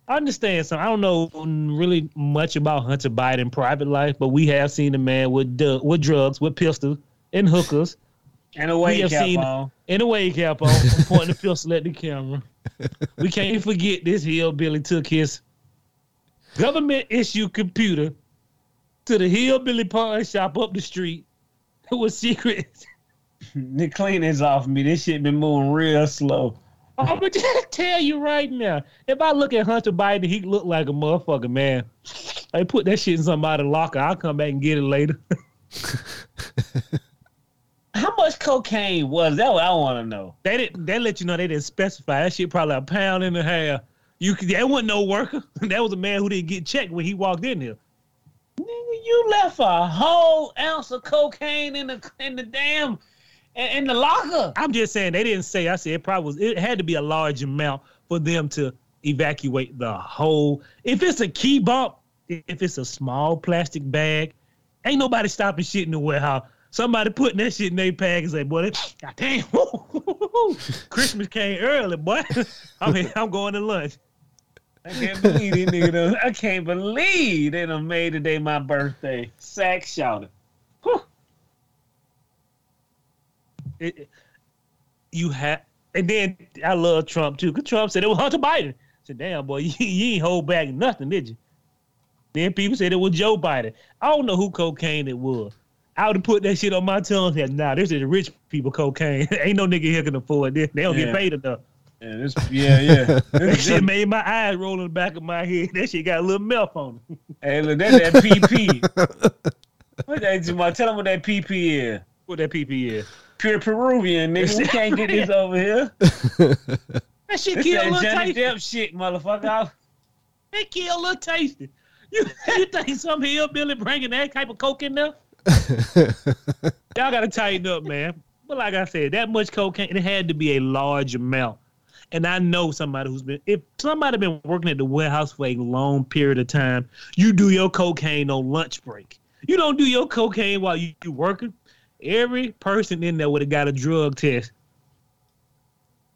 I understand some. I don't know really much about Hunter Biden private life, but we have seen a man with du- with drugs, with pistols and hookers, And a We wake have cap seen- on. and a wave cap on, pointing the pistol at the camera. We can't forget this hillbilly took his Government issue computer to the hillbilly pawn shop up the street. It was secret. The cleaning's off me. This shit been moving real slow. Oh, I'm gonna just tell you right now. If I look at Hunter Biden, he look like a motherfucker, man. I put that shit in somebody's locker. I'll come back and get it later. How much cocaine was that? What I want to know. They didn't. They let you know they didn't specify. That shit probably a pound and a half. You could. That wasn't no worker. That was a man who didn't get checked when he walked in here. Nigga, you left a whole ounce of cocaine in the in the damn in, in the locker. I'm just saying they didn't say. I said it probably was. It had to be a large amount for them to evacuate the whole. If it's a key bump, if it's a small plastic bag, ain't nobody stopping shit in the warehouse. Somebody putting that shit in their bag and say, "Boy, that, God damn, Christmas came early, boy. I mean, I'm going to lunch." I can't believe these niggas. I can't believe they done made today my birthday. Sack shouted. It, you have, and then I love Trump too. Cause Trump said it was Hunter Biden. I said, "Damn, boy, you, you ain't hold back nothing, did you?" Then people said it was Joe Biden. I don't know who cocaine it was. I would have put that shit on my tongue. and Said, "Nah, this is rich people cocaine. ain't no nigga here can afford this. They don't Yeah. get paid enough." Yeah, this, yeah, yeah. That shit made my eyes roll in the back of my head. That shit got a little mouth on it. hey, look, that's that PP. what that, Jamal? Tell them what that PP is. What that PP is. Pure Peruvian, nigga. We can't get this over here. That shit This kill a that little Johnny tasty. Depp shit, motherfucker. That kill a little tasty. You, you think some hillbilly bringing that type of coke in there? Y'all gotta tighten up, man. But like I said, that much cocaine, it had to be a large amount. And I know somebody who's been if somebody been working at the warehouse for a long period of time, you do your cocaine on lunch break. You don't do your cocaine while you, you working. Every person in there would have got a drug test.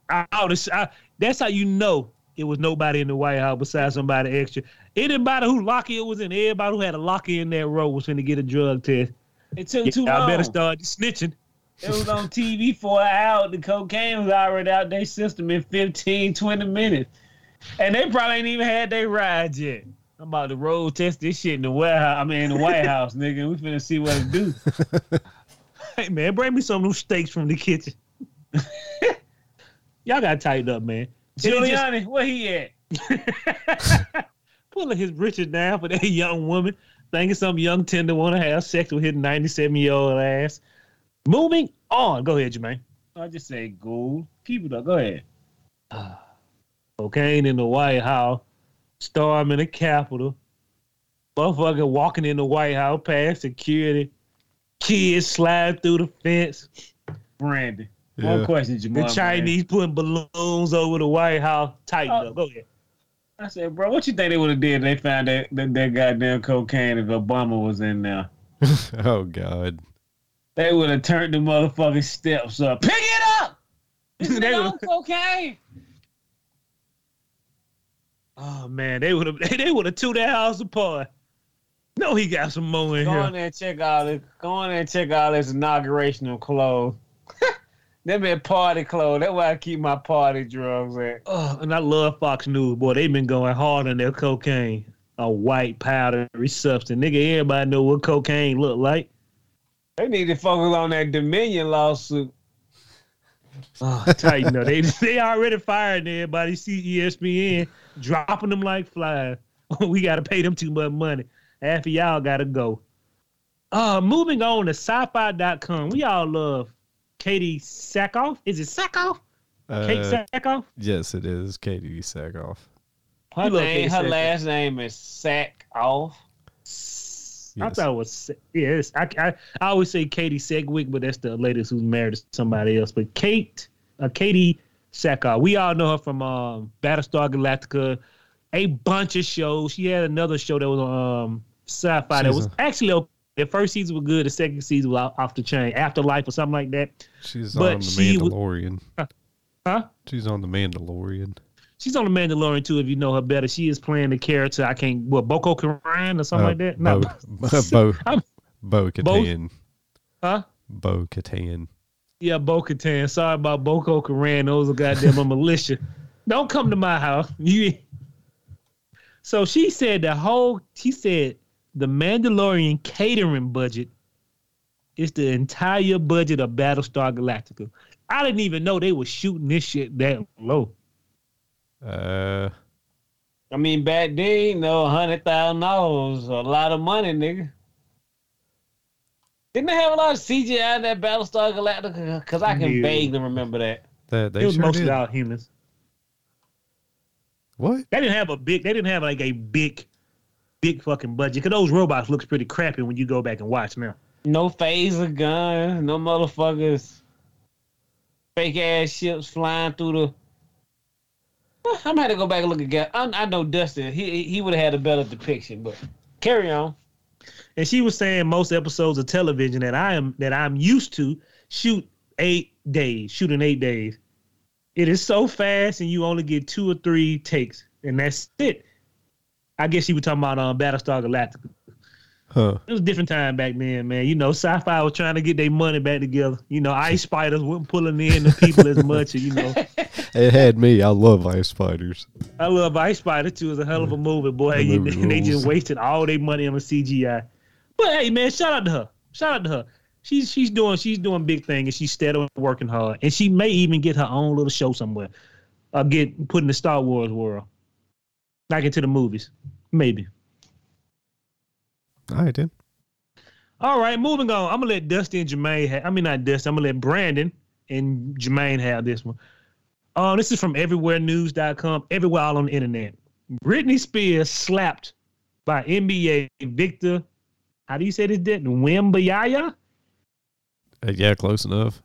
I, I I- that's how you know it was nobody in the White House besides somebody extra. Anybody who locker was in, everybody who had a locker in that row was going to get a drug test. It took Yeah, too I better start snitching. It was on TV for an hour. The cocaine was already out their system in 15, 20 minutes. And they probably ain't even had their rides yet. I'm about to road test this shit in the warehouse. I mean, in the White House, nigga. We finna see what it do. Hey man, bring me some of those steaks from the kitchen. Y'all got to tighten up, man. It just- Giuliani, where he at? pulling his britches down for that young woman, thinking some young tender want to have sex with his 97 year old ass. Moving on. Go ahead, Jermaine. I just say gold. Keep it up. Go ahead. Cocaine in the White House, storming the Capitol, motherfucker walking in the White House past security, kids slide through the fence, Brandon. One Yeah. question, Jamal. the Chinese putting balloons over the White House. Tighten Oh. up. Go ahead. I said, bro, what you think they would have did if they found that, that that goddamn cocaine if Obama was in there? oh God. They would have turned the motherfucking steps up. Pick it up! This They nigga would've- on cocaine. Oh man, they would have they would have two that house apart. No, he got some more in Go here. in there and check all this. Go in there and check all this inaugurational clothes. Them been party clothes. That's where I keep my party drugs at. Oh, and I love Fox News, boy. They've been going hard on their cocaine, a white powdery substance. Nigga, everybody know what cocaine look like. They need to focus on that Dominion lawsuit. Oh, tighten up. They they already fired everybody. See ESPN dropping them like flies. we got to pay them too much money. Half of y'all got to go. Uh, moving on to sci-fi.com. We all love Katee Sackhoff. Is it Sackhoff? Kate Uh, Sackhoff? yes, it is Katee Sackhoff. Her name, Katie her Sackhoff. last name is Sack Off. I thought it was yes. I, I I always say Katie Segwick, but that's the latest who's married to somebody else. But Kate, uh, Katee Sackhoff, we all know her from um, Battlestar Galactica, a bunch of shows. She had another show that was on um, sci-fi that was a- actually okay. The first season was good. The second season was off, the chain. Afterlife or something like that. She's But on the she was- Mandalorian. Huh? She's on the Mandalorian. She's on the Mandalorian too. If you know her better, she is playing the character. I can't. What Boko Karan or something Uh, like that? No, Bo, Bo Katan. huh? Bo Katan. Yeah, Bo Katan. Sorry about Boko Karan. Those are goddamn a militia. Don't come to my house. You So she said the whole. She said the Mandalorian catering budget is the entire budget of Battlestar Galactica. I didn't even know they were shooting this shit that low. Uh, I mean, back then, you know, hundred thousand dollars, a lot of money, nigga. Didn't they have a lot of CGI in that Battlestar Galactica? Because I can Yeah. vaguely remember that. that they it was sure mostly did. all humans. What? They didn't have a big. They didn't have like a big, big fucking budget. Cause those robots looks pretty crappy when you go back and watch now. No phaser gun, no motherfuckers, fake ass ships flying through the. I'm gonna have to go back and look again. I, I know Dustin. He he would have had a better depiction, but carry on. And she was saying most episodes of television that I am that I'm used to shoot eight days, shooting eight days. It is so fast, and you only get two or three takes, and that's it. I guess she was talking about um, Battlestar Galactica. Huh? It was a different time back then, man. You know, sci-fi was trying to get their money back together. You know, ice spiders weren't pulling in the people as much. You know, It had me. I love ice spiders. I love Ice Spider too. It's a hell of a movie, boy. Movie they just wasted all their money on the CGI. But hey, man, shout out to her. Shout out to her. She's she's doing she's doing big thing and she's steadily working hard. And she may even get her own little show somewhere. Uh, get put in the Star Wars world, like into the movies, maybe. I did. All right, moving on. I'm gonna let Dusty and Jermaine have. I mean, not Dusty. I'm gonna let Brandon and Jermaine have this one. Um, this is from EverywhereNews.com. Everywhere all on the internet. Britney Spears slapped by NBA Victor. How do you say this? Did Wembayaya? Uh, yeah, close enough.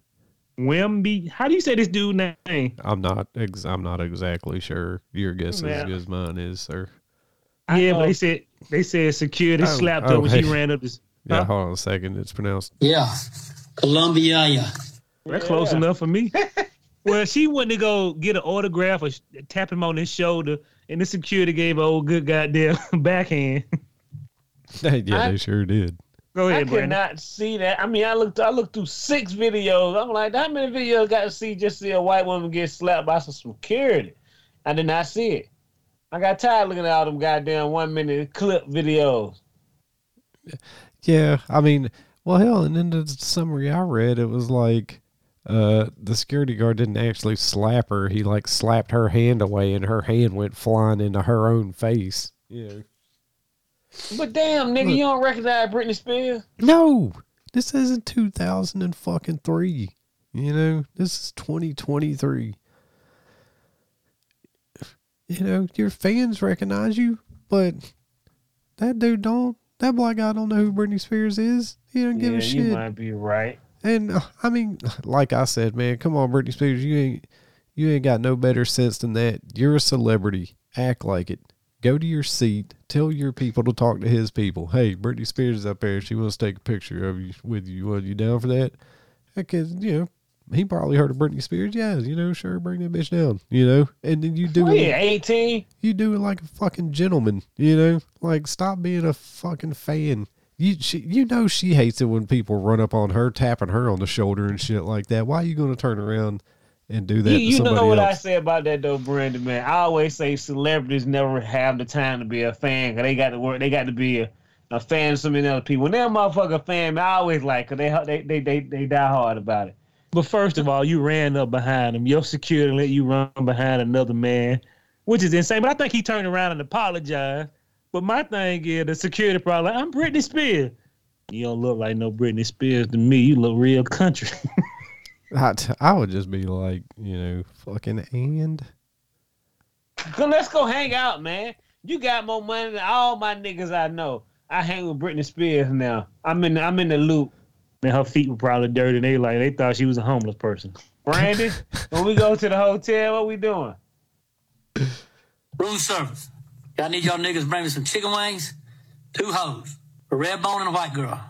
Wemby. How do you say this dude name? I'm not. Ex- I'm not exactly sure. Your guess is as good as mine is, sir. Yeah, but they said they said security Oh, slapped oh, her when she ran up this. Yeah, Huh? hold on a second. It's pronounced. Yeah. Columbia, yeah. That's close enough for me. well, she went to go get an autograph or tap him on his shoulder, and the security gave her old good goddamn backhand. yeah, I- they sure did. Go I ahead, could Brandon. not see that. I mean, I looked. I looked through six videos. I'm like, how many videos got to see just see a white woman get slapped by some security? I did not see it. I got tired looking at all them goddamn one minute clip videos. Yeah, I mean, well, hell, and in the summary I read, it was like uh, the security guard didn't actually slap her. He like slapped her hand away, and her hand went flying into her own face. Yeah. But damn, nigga, Look. you don't recognize Britney Spears? No, this isn't two thousand and fucking three. You know, this is twenty twenty three. You know, your fans recognize you, but that dude don't. That black guy don't know who Britney Spears is. He don't give yeah, a you shit. might be right. And uh, I mean, like I said, man, come on, Britney Spears, you ain't you ain't got no better sense than that. You're a celebrity. Act like it. Go to your seat. Tell your people to talk to his people. Hey, Britney Spears is up there. She wants to take a picture of you with you. Are you down for that? Because you know he probably heard of Britney Spears. Yeah, you know, sure, bring that bitch down. You know, and then you do Oh, it. yeah, 18. You do it like a fucking gentleman, you know? Like stop being a fucking fan. You she, you know she hates it when people run up on her, tapping her on the shoulder and shit like that. Why are you going to turn around and do that You, you know what I say about that though, Brandon, man. I always say celebrities never have the time to be a fan because they got to work. They got to be a, a fan of so many other people. When they're a motherfucker fan, man, I always like because they, they they they they die hard about it. But first of all, you ran up behind him. Your security let you run behind another man, which is insane. But I think he turned around and apologized. But my thing is, the security probably, like, I'm Britney Spears. You don't look like no Britney Spears to me. You look real country. I, t- I would just be like, you know, fucking and. Let's go hang out, man. You got more money than all my niggas I know. I hang with Britney Spears now. I'm in I'm in the loop. Man, her feet were probably dirty. And they like they thought she was a homeless person. Brandon, when we go to the hotel, what we doing? Room service. Y'all need y'all niggas bring me some chicken wings, two hoes, a red bone and a white girl.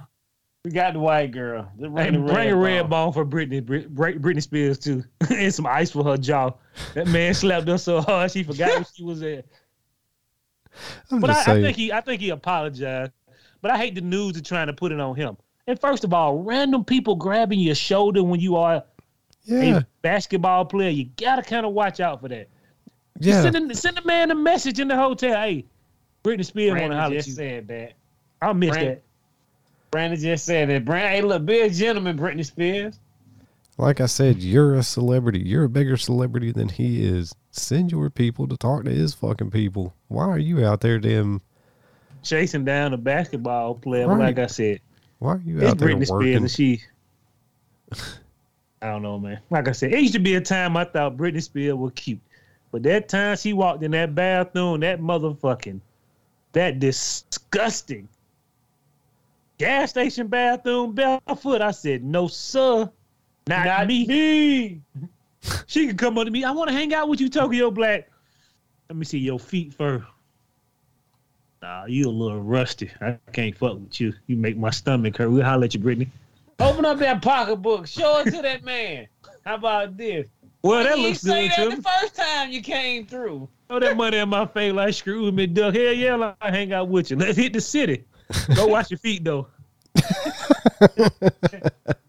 We got the white girl. Just Hey, the bring a red bone. bone for Britney, Brit- Brit- Britney Spears too, and some ice for her jaw. That man slapped her so hard she forgot where she was at. I'm But just I, I think he, I think he apologized. But I hate the news are trying to put it on him. And first of all, random people grabbing your shoulder when you are yeah, a basketball player, you gotta kind of watch out for that. yeah. Send, a, send a man a message in the hotel. Hey, Britney Spears want to Brandon holler at just you. said that. I'll miss Brand- that. Brandon just said that. Brandon, hey, look, be a gentleman, Britney Spears. Like I said, you're a celebrity. You're a bigger celebrity than he is. Send your people to talk to his fucking people. Why are you out there, damn? Chasing down a basketball player, Right. like I said, Why are you it's out there Britney Spears, and she. I don't know, man. Like I said, it used to be a time I thought Britney Spears was cute, but that time she walked in that bathroom, that motherfucking, that disgusting gas station bathroom barefoot. I said, no, sir, not, Not me. me. She can come up to me. I want to hang out with you, Tokyo Black. Let me see your feet first. Nah, you a little rusty. I can't fuck with you. You make my stomach hurt. We'll holler at you, Brittany. Open up that pocketbook. Show it to that man. How about this? Well, that you looks say good that to the first time you came through. Throw that money in my face like screw me, duck. Hell yeah, I hang out with you. Let's hit the city. Go wash your feet though.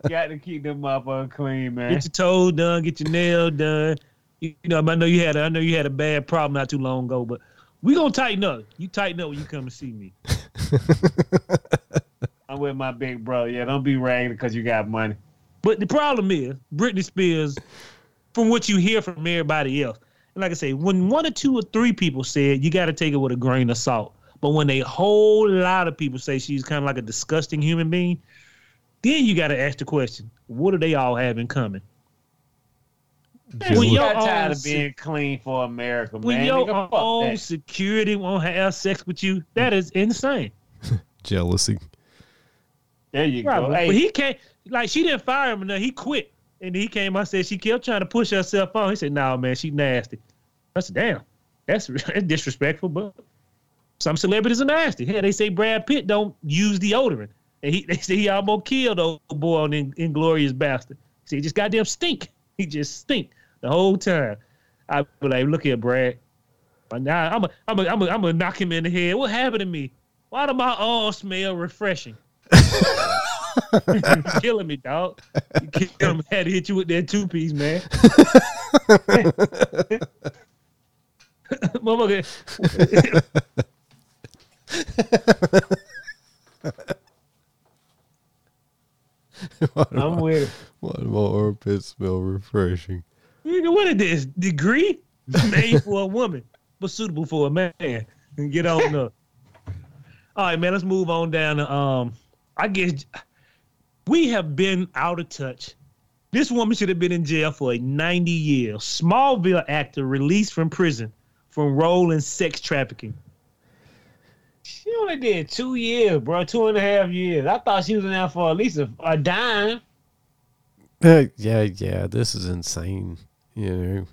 Got to keep them up clean, man. Get your toes done. Get your nail done. You, you know, I know you had. A, I know you had a bad problem not too long ago, but we gonna tighten up. You tighten up when you come and see me. I'm with my big brother. Yeah, don't be ragged because you got money. But the problem is, Britney Spears, from what you hear from everybody else, and like I say, when one or two or three people said, you got to take it with a grain of salt. But when a whole lot of people say she's kind of like a disgusting human being, then you got to ask the question: What do they all have in common? Jealous- When You your got tired own of being clean for America, When man. your Nigga, own that. security won't have sex with you, that is insane. Jealousy. There you go. Probably. Hey, But he can't. Like she didn't fire him enough. He quit, and he came. I said she kept trying to push herself on. He said, "No, man, she nasty." I said, "Damn, that's, that's disrespectful." But some celebrities are nasty. Hell, they say Brad Pitt don't use deodorant, and he they say he almost killed old boy on in, Inglorious Bastard. See, he just goddamn stink. He just stink the whole time. I be like, "Look here, Brad." Now I'm a, I'm a, I'm a, I'm gonna knock him in the head. What happened to me? Why do my arms smell refreshing? killing me, dog. You killing me. Had to hit you with that two piece, man. Motherfucker. Do I'm my- with it. why do my armpits smell refreshing? Nigga, what is this? Degree? Made for a woman, but suitable for a man. And get on up. All right, man, let's move on down to um I guess we have been out of touch. This woman should have been in jail for a 90 years. Smallville actor released from prison from role in sex trafficking. She only did two years, bro. Two and a half years. I thought she was in there for at least a, a dime. Uh, yeah, yeah, this is insane. You know,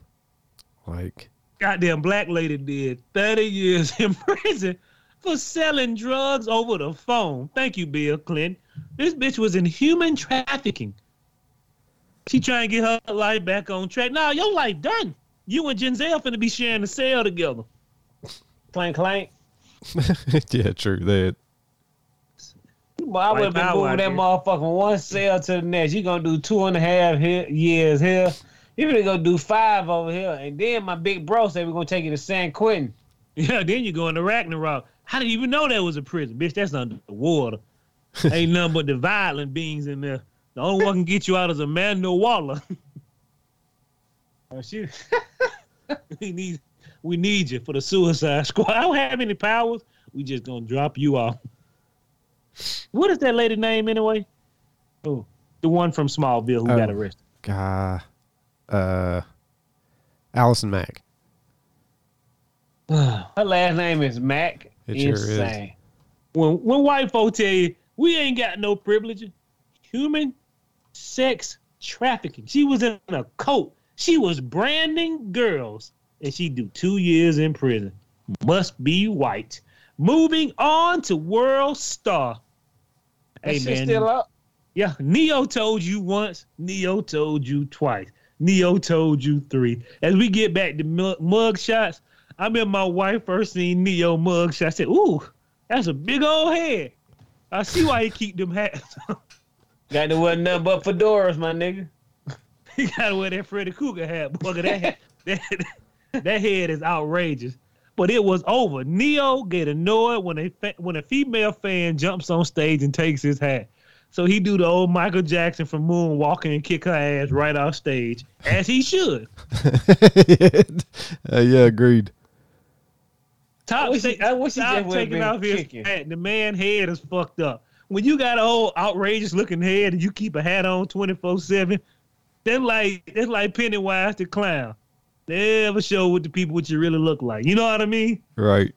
like goddamn black lady did 30 years in prison for selling drugs over the phone. Thank you, Bill Clinton. This bitch was in human trafficking. She trying to get her life back on track. Now your life done. You and Giselle finna be sharing a cell together. Clank, clank. yeah, true that. Boy, I would have been power moving that there. motherfucker one cell to the next. You gonna do two and a half here, years here. You finna go do five over here. And then my big bro said we're gonna take you to San Quentin. Yeah, then you go into Ragnarok. How did you even know that was a prison? Bitch, that's under the water. Ain't nothing but the violent beings in there. The only one can get you out is Amanda Waller. Oh, she, we need we need you for the suicide squad. I don't have any powers. We just gonna drop you off. What is that lady name anyway? Oh, the one from Smallville who got Oh. arrested. Guy, uh, Allison Mack. her last name is Mack. It sure is. Insane. When when white folk tell you we ain't got no privilege, human sex trafficking. She was in a coat. She was branding girls, and she do two years in prison. Must be white. Moving on to World Star. That Hey shit man, still up. Yeah, Ne-Yo told you once. Ne-Yo told you twice. Ne-Yo told you three. As we get back to mug, mug shots, I remember my wife first seen Ne-Yo mug shots. I said, "Ooh, that's a big old head." I see why he keep them hats. Got to wear nothing but fedoras, my nigga. he gotta wear that Freddy Krueger hat. Boy, that, that that head is outrageous. but it was over. Ne-Yo get annoyed when a fa- when a female fan jumps on stage and takes his hat. So he do the old Michael Jackson from Moon walking and kick her ass right off stage, as he should. uh, yeah, agreed. Top, I wish he- ta- I wish top just would've taking off his kicking. hat. The man head is fucked up. When you got an old outrageous looking head and you keep a hat on twenty four seven, that's like that's like Pennywise the clown. Never show what the people what you really look like. You know what I mean? Right.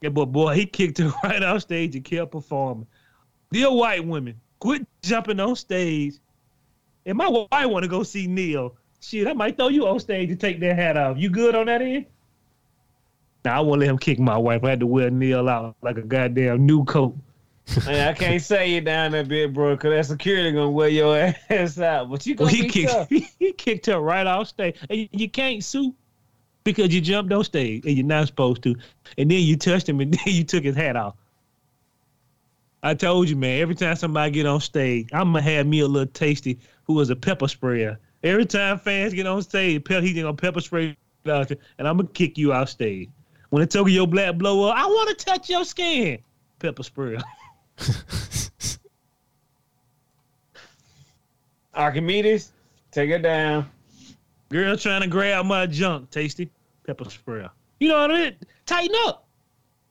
Yeah, but boy, he kicked her right off stage and kept performing. Dear white women, quit jumping on stage. And my wife want to go see Neil. Shit, I might throw you on stage to take that hat off. You good on that end? Nah, I won't let him kick my wife. I had to wear Neil out like a goddamn new coat. Man, I can't say you down that bit, bro, because that security gonna wear your ass out. But you Well, gonna he kicked tough. he kicked her right off stage. And you can't sue because you jumped on stage and you're not supposed to. And then you touched him and then you took his hat off. I told you, man, every time somebody get on stage, I'm gonna have me a little tasty who was a pepper sprayer. Every time fans get on stage, he's gonna pepper spray out and I'm gonna kick you off stage. When the Tokyo Black blow up, I want to touch your skin. Pepper sprayer. Archimedes, take it down. Girl trying to grab my junk, tasty pepper spray. You know what I mean? Tighten up.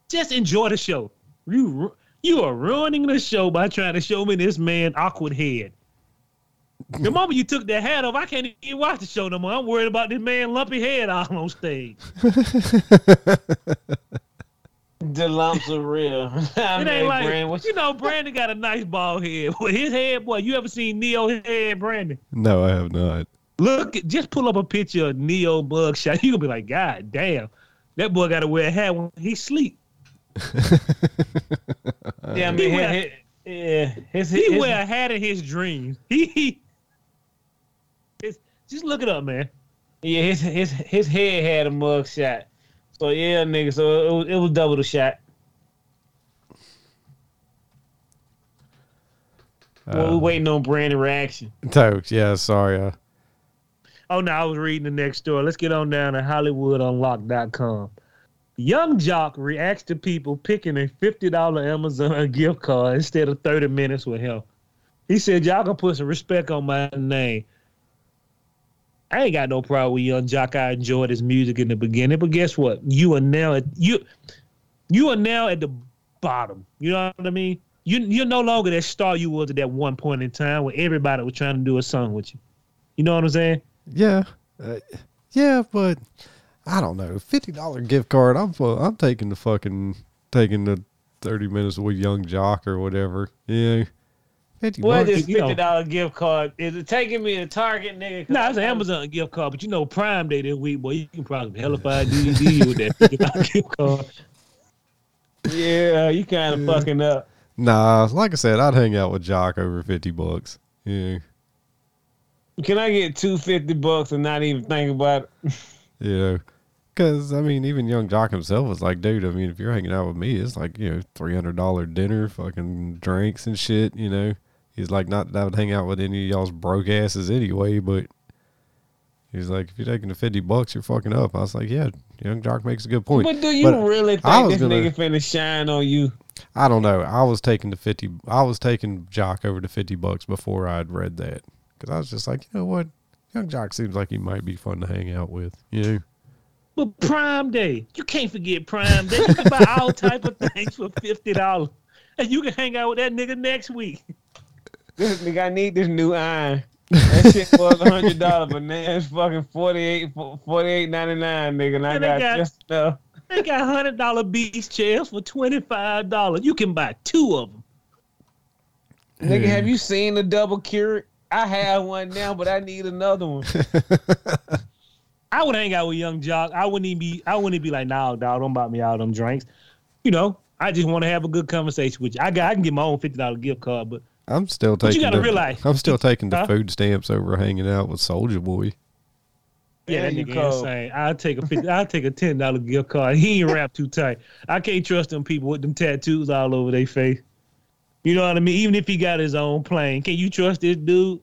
Just enjoy the show. You you are ruining the show by trying to show me this man awkward head. The moment you took that hat off, I can't even watch the show no more. I'm worried about this man lumpy head out on stage. The lumps are real. I It mean, ain't like Brand, what you know. Brandon got a nice bald head. With his head, boy, you ever seen Ne-Yo head, Brandon? No, I have not. Look, just pull up a picture of Ne-Yo mugshot. You gonna be like, God damn, that boy got to wear a hat when he sleep. Yeah, I He wear- his, his, yeah, his, He his, wear a hat in his dreams. He, he it's, just look it up, man. yeah, his his his head had a mug shot. So yeah, nigga. So it was, it was double the shot. well, we Uh, waiting on Brandon reaction. Tokes, yeah, sorry. Uh, Oh no, I was reading the next story. Let's get on down to HollywoodUnlocked.com. Yung Joc reacts to people picking a $50 Amazon gift card instead of 30 minutes with him. He said, Y'all can put some respect on my name. I ain't got no problem with Yung Joc. I enjoyed his music in the beginning, but guess what? You are now at you you are now at the bottom. You know what I mean? You you're no longer that star you was at that one point in time where everybody was trying to do a song with you. You know what I'm saying? yeah, uh, yeah, but I don't know. Fifty dollar gift card. I'm I'm taking the fucking taking the thirty minutes with Yung Joc or whatever. Yeah, fifty What bucks. is you know. fifty dollar gift card? Is it taking me to Target, nigga? 'Cause Nah, it's an Amazon gift card, but you know Prime Day this week, boy, you can probably hellify DVD with that fifty dollar gift card. Yeah, uh, you kind of fucking up. Nah, like I said, I'd hang out with Joc over fifty bucks. Yeah, Can I get two fifty bucks and not even think about it? you know. Because I mean, even Yung Joc himself was like, dude. I mean, if you're hanging out with me, it's like you know, three hundred dollar dinner, fucking drinks and shit. You know, he's like, not that I would hang out with any of y'all's broke asses anyway. But he's like, if you're taking the fifty bucks, you're fucking up. I was like, yeah, Yung Joc makes a good point. But do you But really think this gonna- nigga finna shine on you? I don't know. I was taking the fifty. I was taking Joc over the fifty bucks before I'd read that because I was just like, you know what, Yung Joc seems like he might be fun to hang out with. You know. But Prime Day, you can't forget Prime Day. You can buy all type of things for fifty dollars, and you can hang out with that nigga next week. This nigga, I need this new iron. That shit was a hundred dollars, but now it's fucking 48 48 99 nigga, and I And they got got- just enough. They got hundred dollar beach chairs for twenty five dollars. You can buy two of them. Nigga, have you seen the double cure? I have one now, but I need another one. I would hang out with Yung Joc. I wouldn't even be. I wouldn't even be like, "Nah, dog, don't buy me all them drinks." You know, I just want to have a good conversation with you. I got. I can get my own fifty dollar gift card, but I'm still taking. But you taking. gotta the, realize- I'm still taking the Huh? food stamps over hanging out with Soldier Boy. yeah, that There nigga go. insane. I'll take a 50, I'll take a ten dollar gift card. He ain't wrapped too tight. I can't trust them people with them tattoos all over their face. You know what I mean? Even if he got his own plane, can you trust this dude?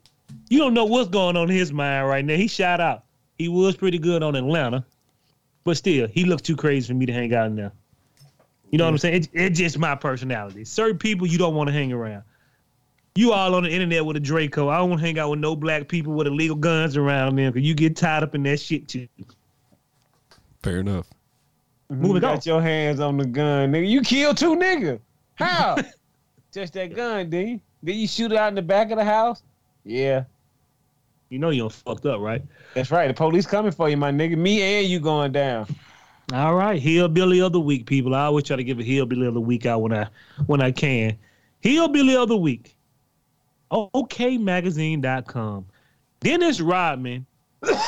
You don't know what's going on in his mind right now. He shot out. He was pretty good on Atlanta. But still, he looks too crazy for me to hang out in there. You know what I'm saying? It, it's just my personality. Certain people you don't want to hang around. You all on the internet with a Draco. I don't want to hang out with no black people with illegal guns around them because you get tied up in that shit too. Fair enough. Mm-hmm. Moving you got on. your hands on the gun, nigga. You killed two niggas. How? Just that gun, did you? Did you shoot it out in the back of the house? Yeah. You know you're fucked up, right? That's right. The police coming for you, my nigga. Me and you going down. All right, hillbilly of the week, people. I always try to give a hillbilly of the week out when I when I can. Hillbilly of the week. OKMagazine.com. Dennis Rodman,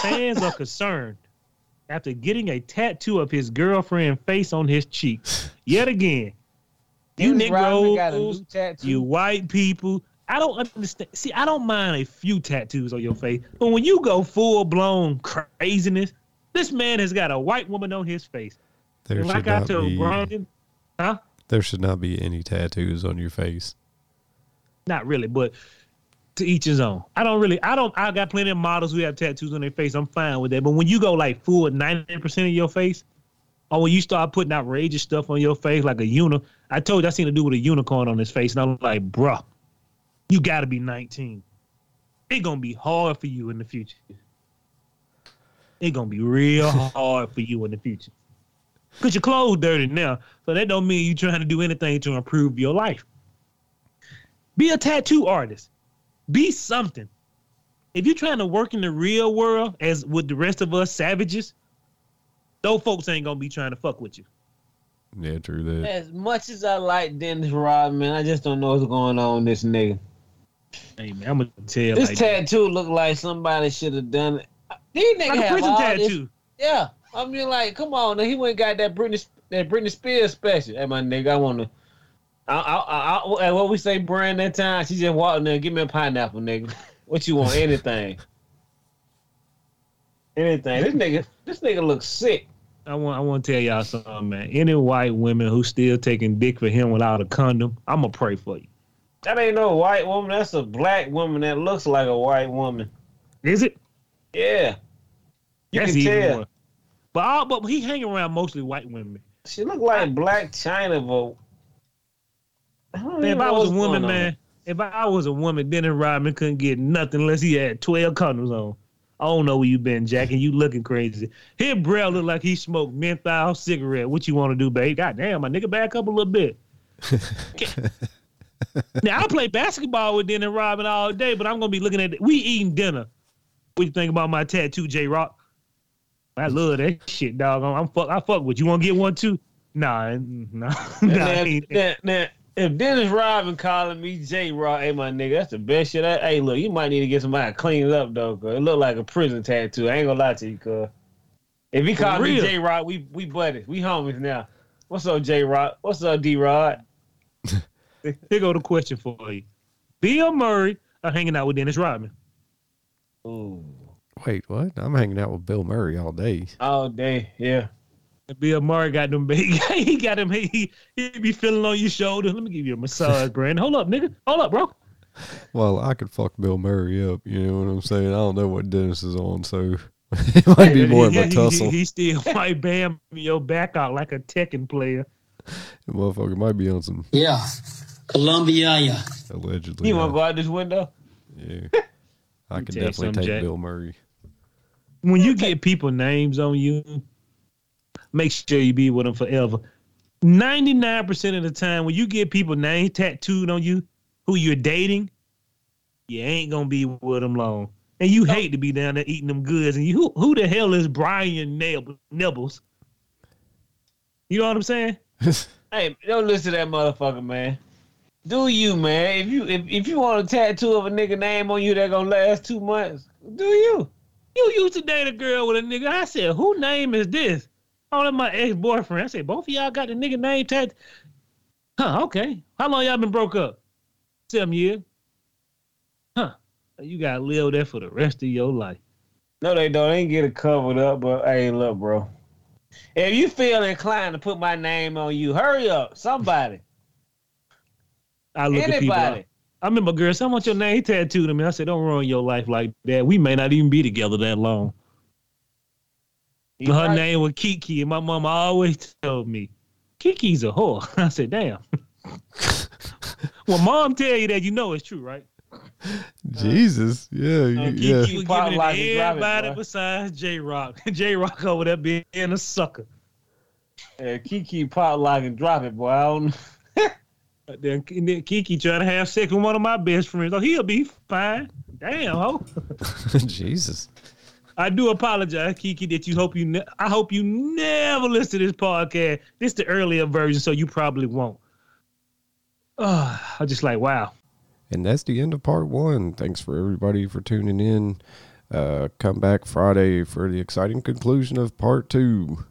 fans are concerned after getting a tattoo of his girlfriend face on his cheek. Yet again, you Dennis Rodman got a Negroes, new tattoo. you white people. I don't understand. See, I don't mind a few tattoos on your face, but when you go full blown craziness, this man has got a white woman on his face. There And should like I not told be. Brandon, huh? There should not be any tattoos on your face. Not really, but to each his own. I don't really. I don't. I got plenty of models who have tattoos on their face. I'm fine with that. But when you go like full ninety percent of your face, or when you start putting outrageous stuff on your face, like a uni, I told you I seen a dude with a unicorn on his face, and I'm like, bruh, you got to be 19. It's gonna be hard for you in the future. It's gonna be real hard for you in the future. Cause your clothes dirty now, so that don't mean you trying to do anything to improve your life. Be a tattoo artist. Be something. If you're trying to work in the real world as with the rest of us savages, those folks ain't gonna be trying to fuck with you. Yeah, true that. As much as I like Dennis Rodman, I just don't know what's going on with this nigga. Hey man, I'm gonna tell you This like, tattoo look like somebody should have done it. These niggas like a have prison all this- Yeah, I mean, like, come on, now he went and got that Britney that Britney Spears special. Hey, my nigga, I wanna. I, I, I, what we say, Brand that time? She just walked in there, give me a pineapple, nigga. What you want? Anything. Anything. This nigga, this nigga looks sick. I want I want to tell y'all something, man. Any white women who still taking dick for him without a condom, I'm gonna pray for you. That ain't no white woman. That's a black woman that looks like a white woman. Is it? Yeah. You That's can tell. more. But all, but he hang around mostly white women. She look like Blac Chyna, but I don't Man, even if I was a woman, man, if I was a woman, Dennis Rodman couldn't get nothing unless he had 12 condoms on. I don't know where you been, Jack, and you looking crazy. His breath look like he smoked menthol cigarette. What you want to do, babe? God damn, my nigga, back up a little bit. now I play basketball with Dennis Rodman all day, but I'm gonna be looking at it. We eating dinner. What you think about my tattoo, J Rock? I love that shit, dog. I'm fuck. I fuck with you. Want to get one too? Nah, mm, nah, nah. Now, I ain't- now, now, if Dennis Rodman calling me J Rock, hey my nigga, that's the best shit. I, hey, look, you might need to get somebody to clean it up though, cause it look like a prison tattoo. I ain't gonna lie to you, cuz. If he For call me. J Rock, we we buddies, we homies now. What's up, J Rock? What's up, D Rod? Here go the question for you. Bill Murray are hanging out with Dennis Rodman. Ooh, Wait, what? I'm hanging out with Bill Murray all day. all day, yeah. And Bill Murray got them big. He got him. He he be feeling on your shoulder. Let me give you a massage, Brandon. Hold up, nigga. Hold up, bro. Well, I could fuck Bill Murray up. You know what I'm saying? I don't know what Dennis is on, so it might be more of a tussle. He, he still might bam your back out like a Tekken player. The motherfucker might be on some Yeah. Colombia, yeah. allegedly. You uh, wanna go out this window? Yeah. I could tell you definitely take Jack. Bill Murray. When you get people names on you, make sure you be with them forever. Ninety nine percent of the time, when you get people name tattooed on you, who you're dating, you ain't gonna be with them long. And you hate to be down there eating them goods. And you, who, who the hell is Brian Neb- Nibbles? You know what I'm saying? Hey, don't listen to that motherfucker, man. Do you, man? If you if, if you want a tattoo of a nigga name on you that gonna last two months, do you? You used to date a girl with a nigga. I said, who name is this? Oh, that's my ex boyfriend. I said, both of y'all got the nigga name tattooed. Huh, okay. How long y'all been broke up? Seven years. Huh. You gotta live there for the rest of your life. No, they don't. They ain't get it covered up, but hey, look, bro. If you feel inclined to put my name on you, hurry up. Somebody. I look at people. Anybody. I remember girl said, I want your name tattooed on me. I said, don't ruin your life like that. We may not even be together that long. He Her right. name was Kiki, and my mama always told me, Kiki's a whore. I said, damn. well, mom tell you that, you know it's true, right? Jesus. Yeah. Uh, you- Kiki- yeah. Was giving it to and it, everybody besides J Rock. J Rock over there being a sucker. Yeah, Kiki pop lock and drop it, boy. I don't, But then, and then Kiki trying to have sex with one of my best friends. Oh, he'll be fine. Damn, ho. Jesus. I do apologize, Kiki, that you hope you. Ne- I hope you never listen to this podcast. This is the earlier version, so you probably won't. Uh, I'm just like, wow. And that's the end of part one. Thanks for everybody for tuning in. Uh, come back Friday for the exciting conclusion of part two.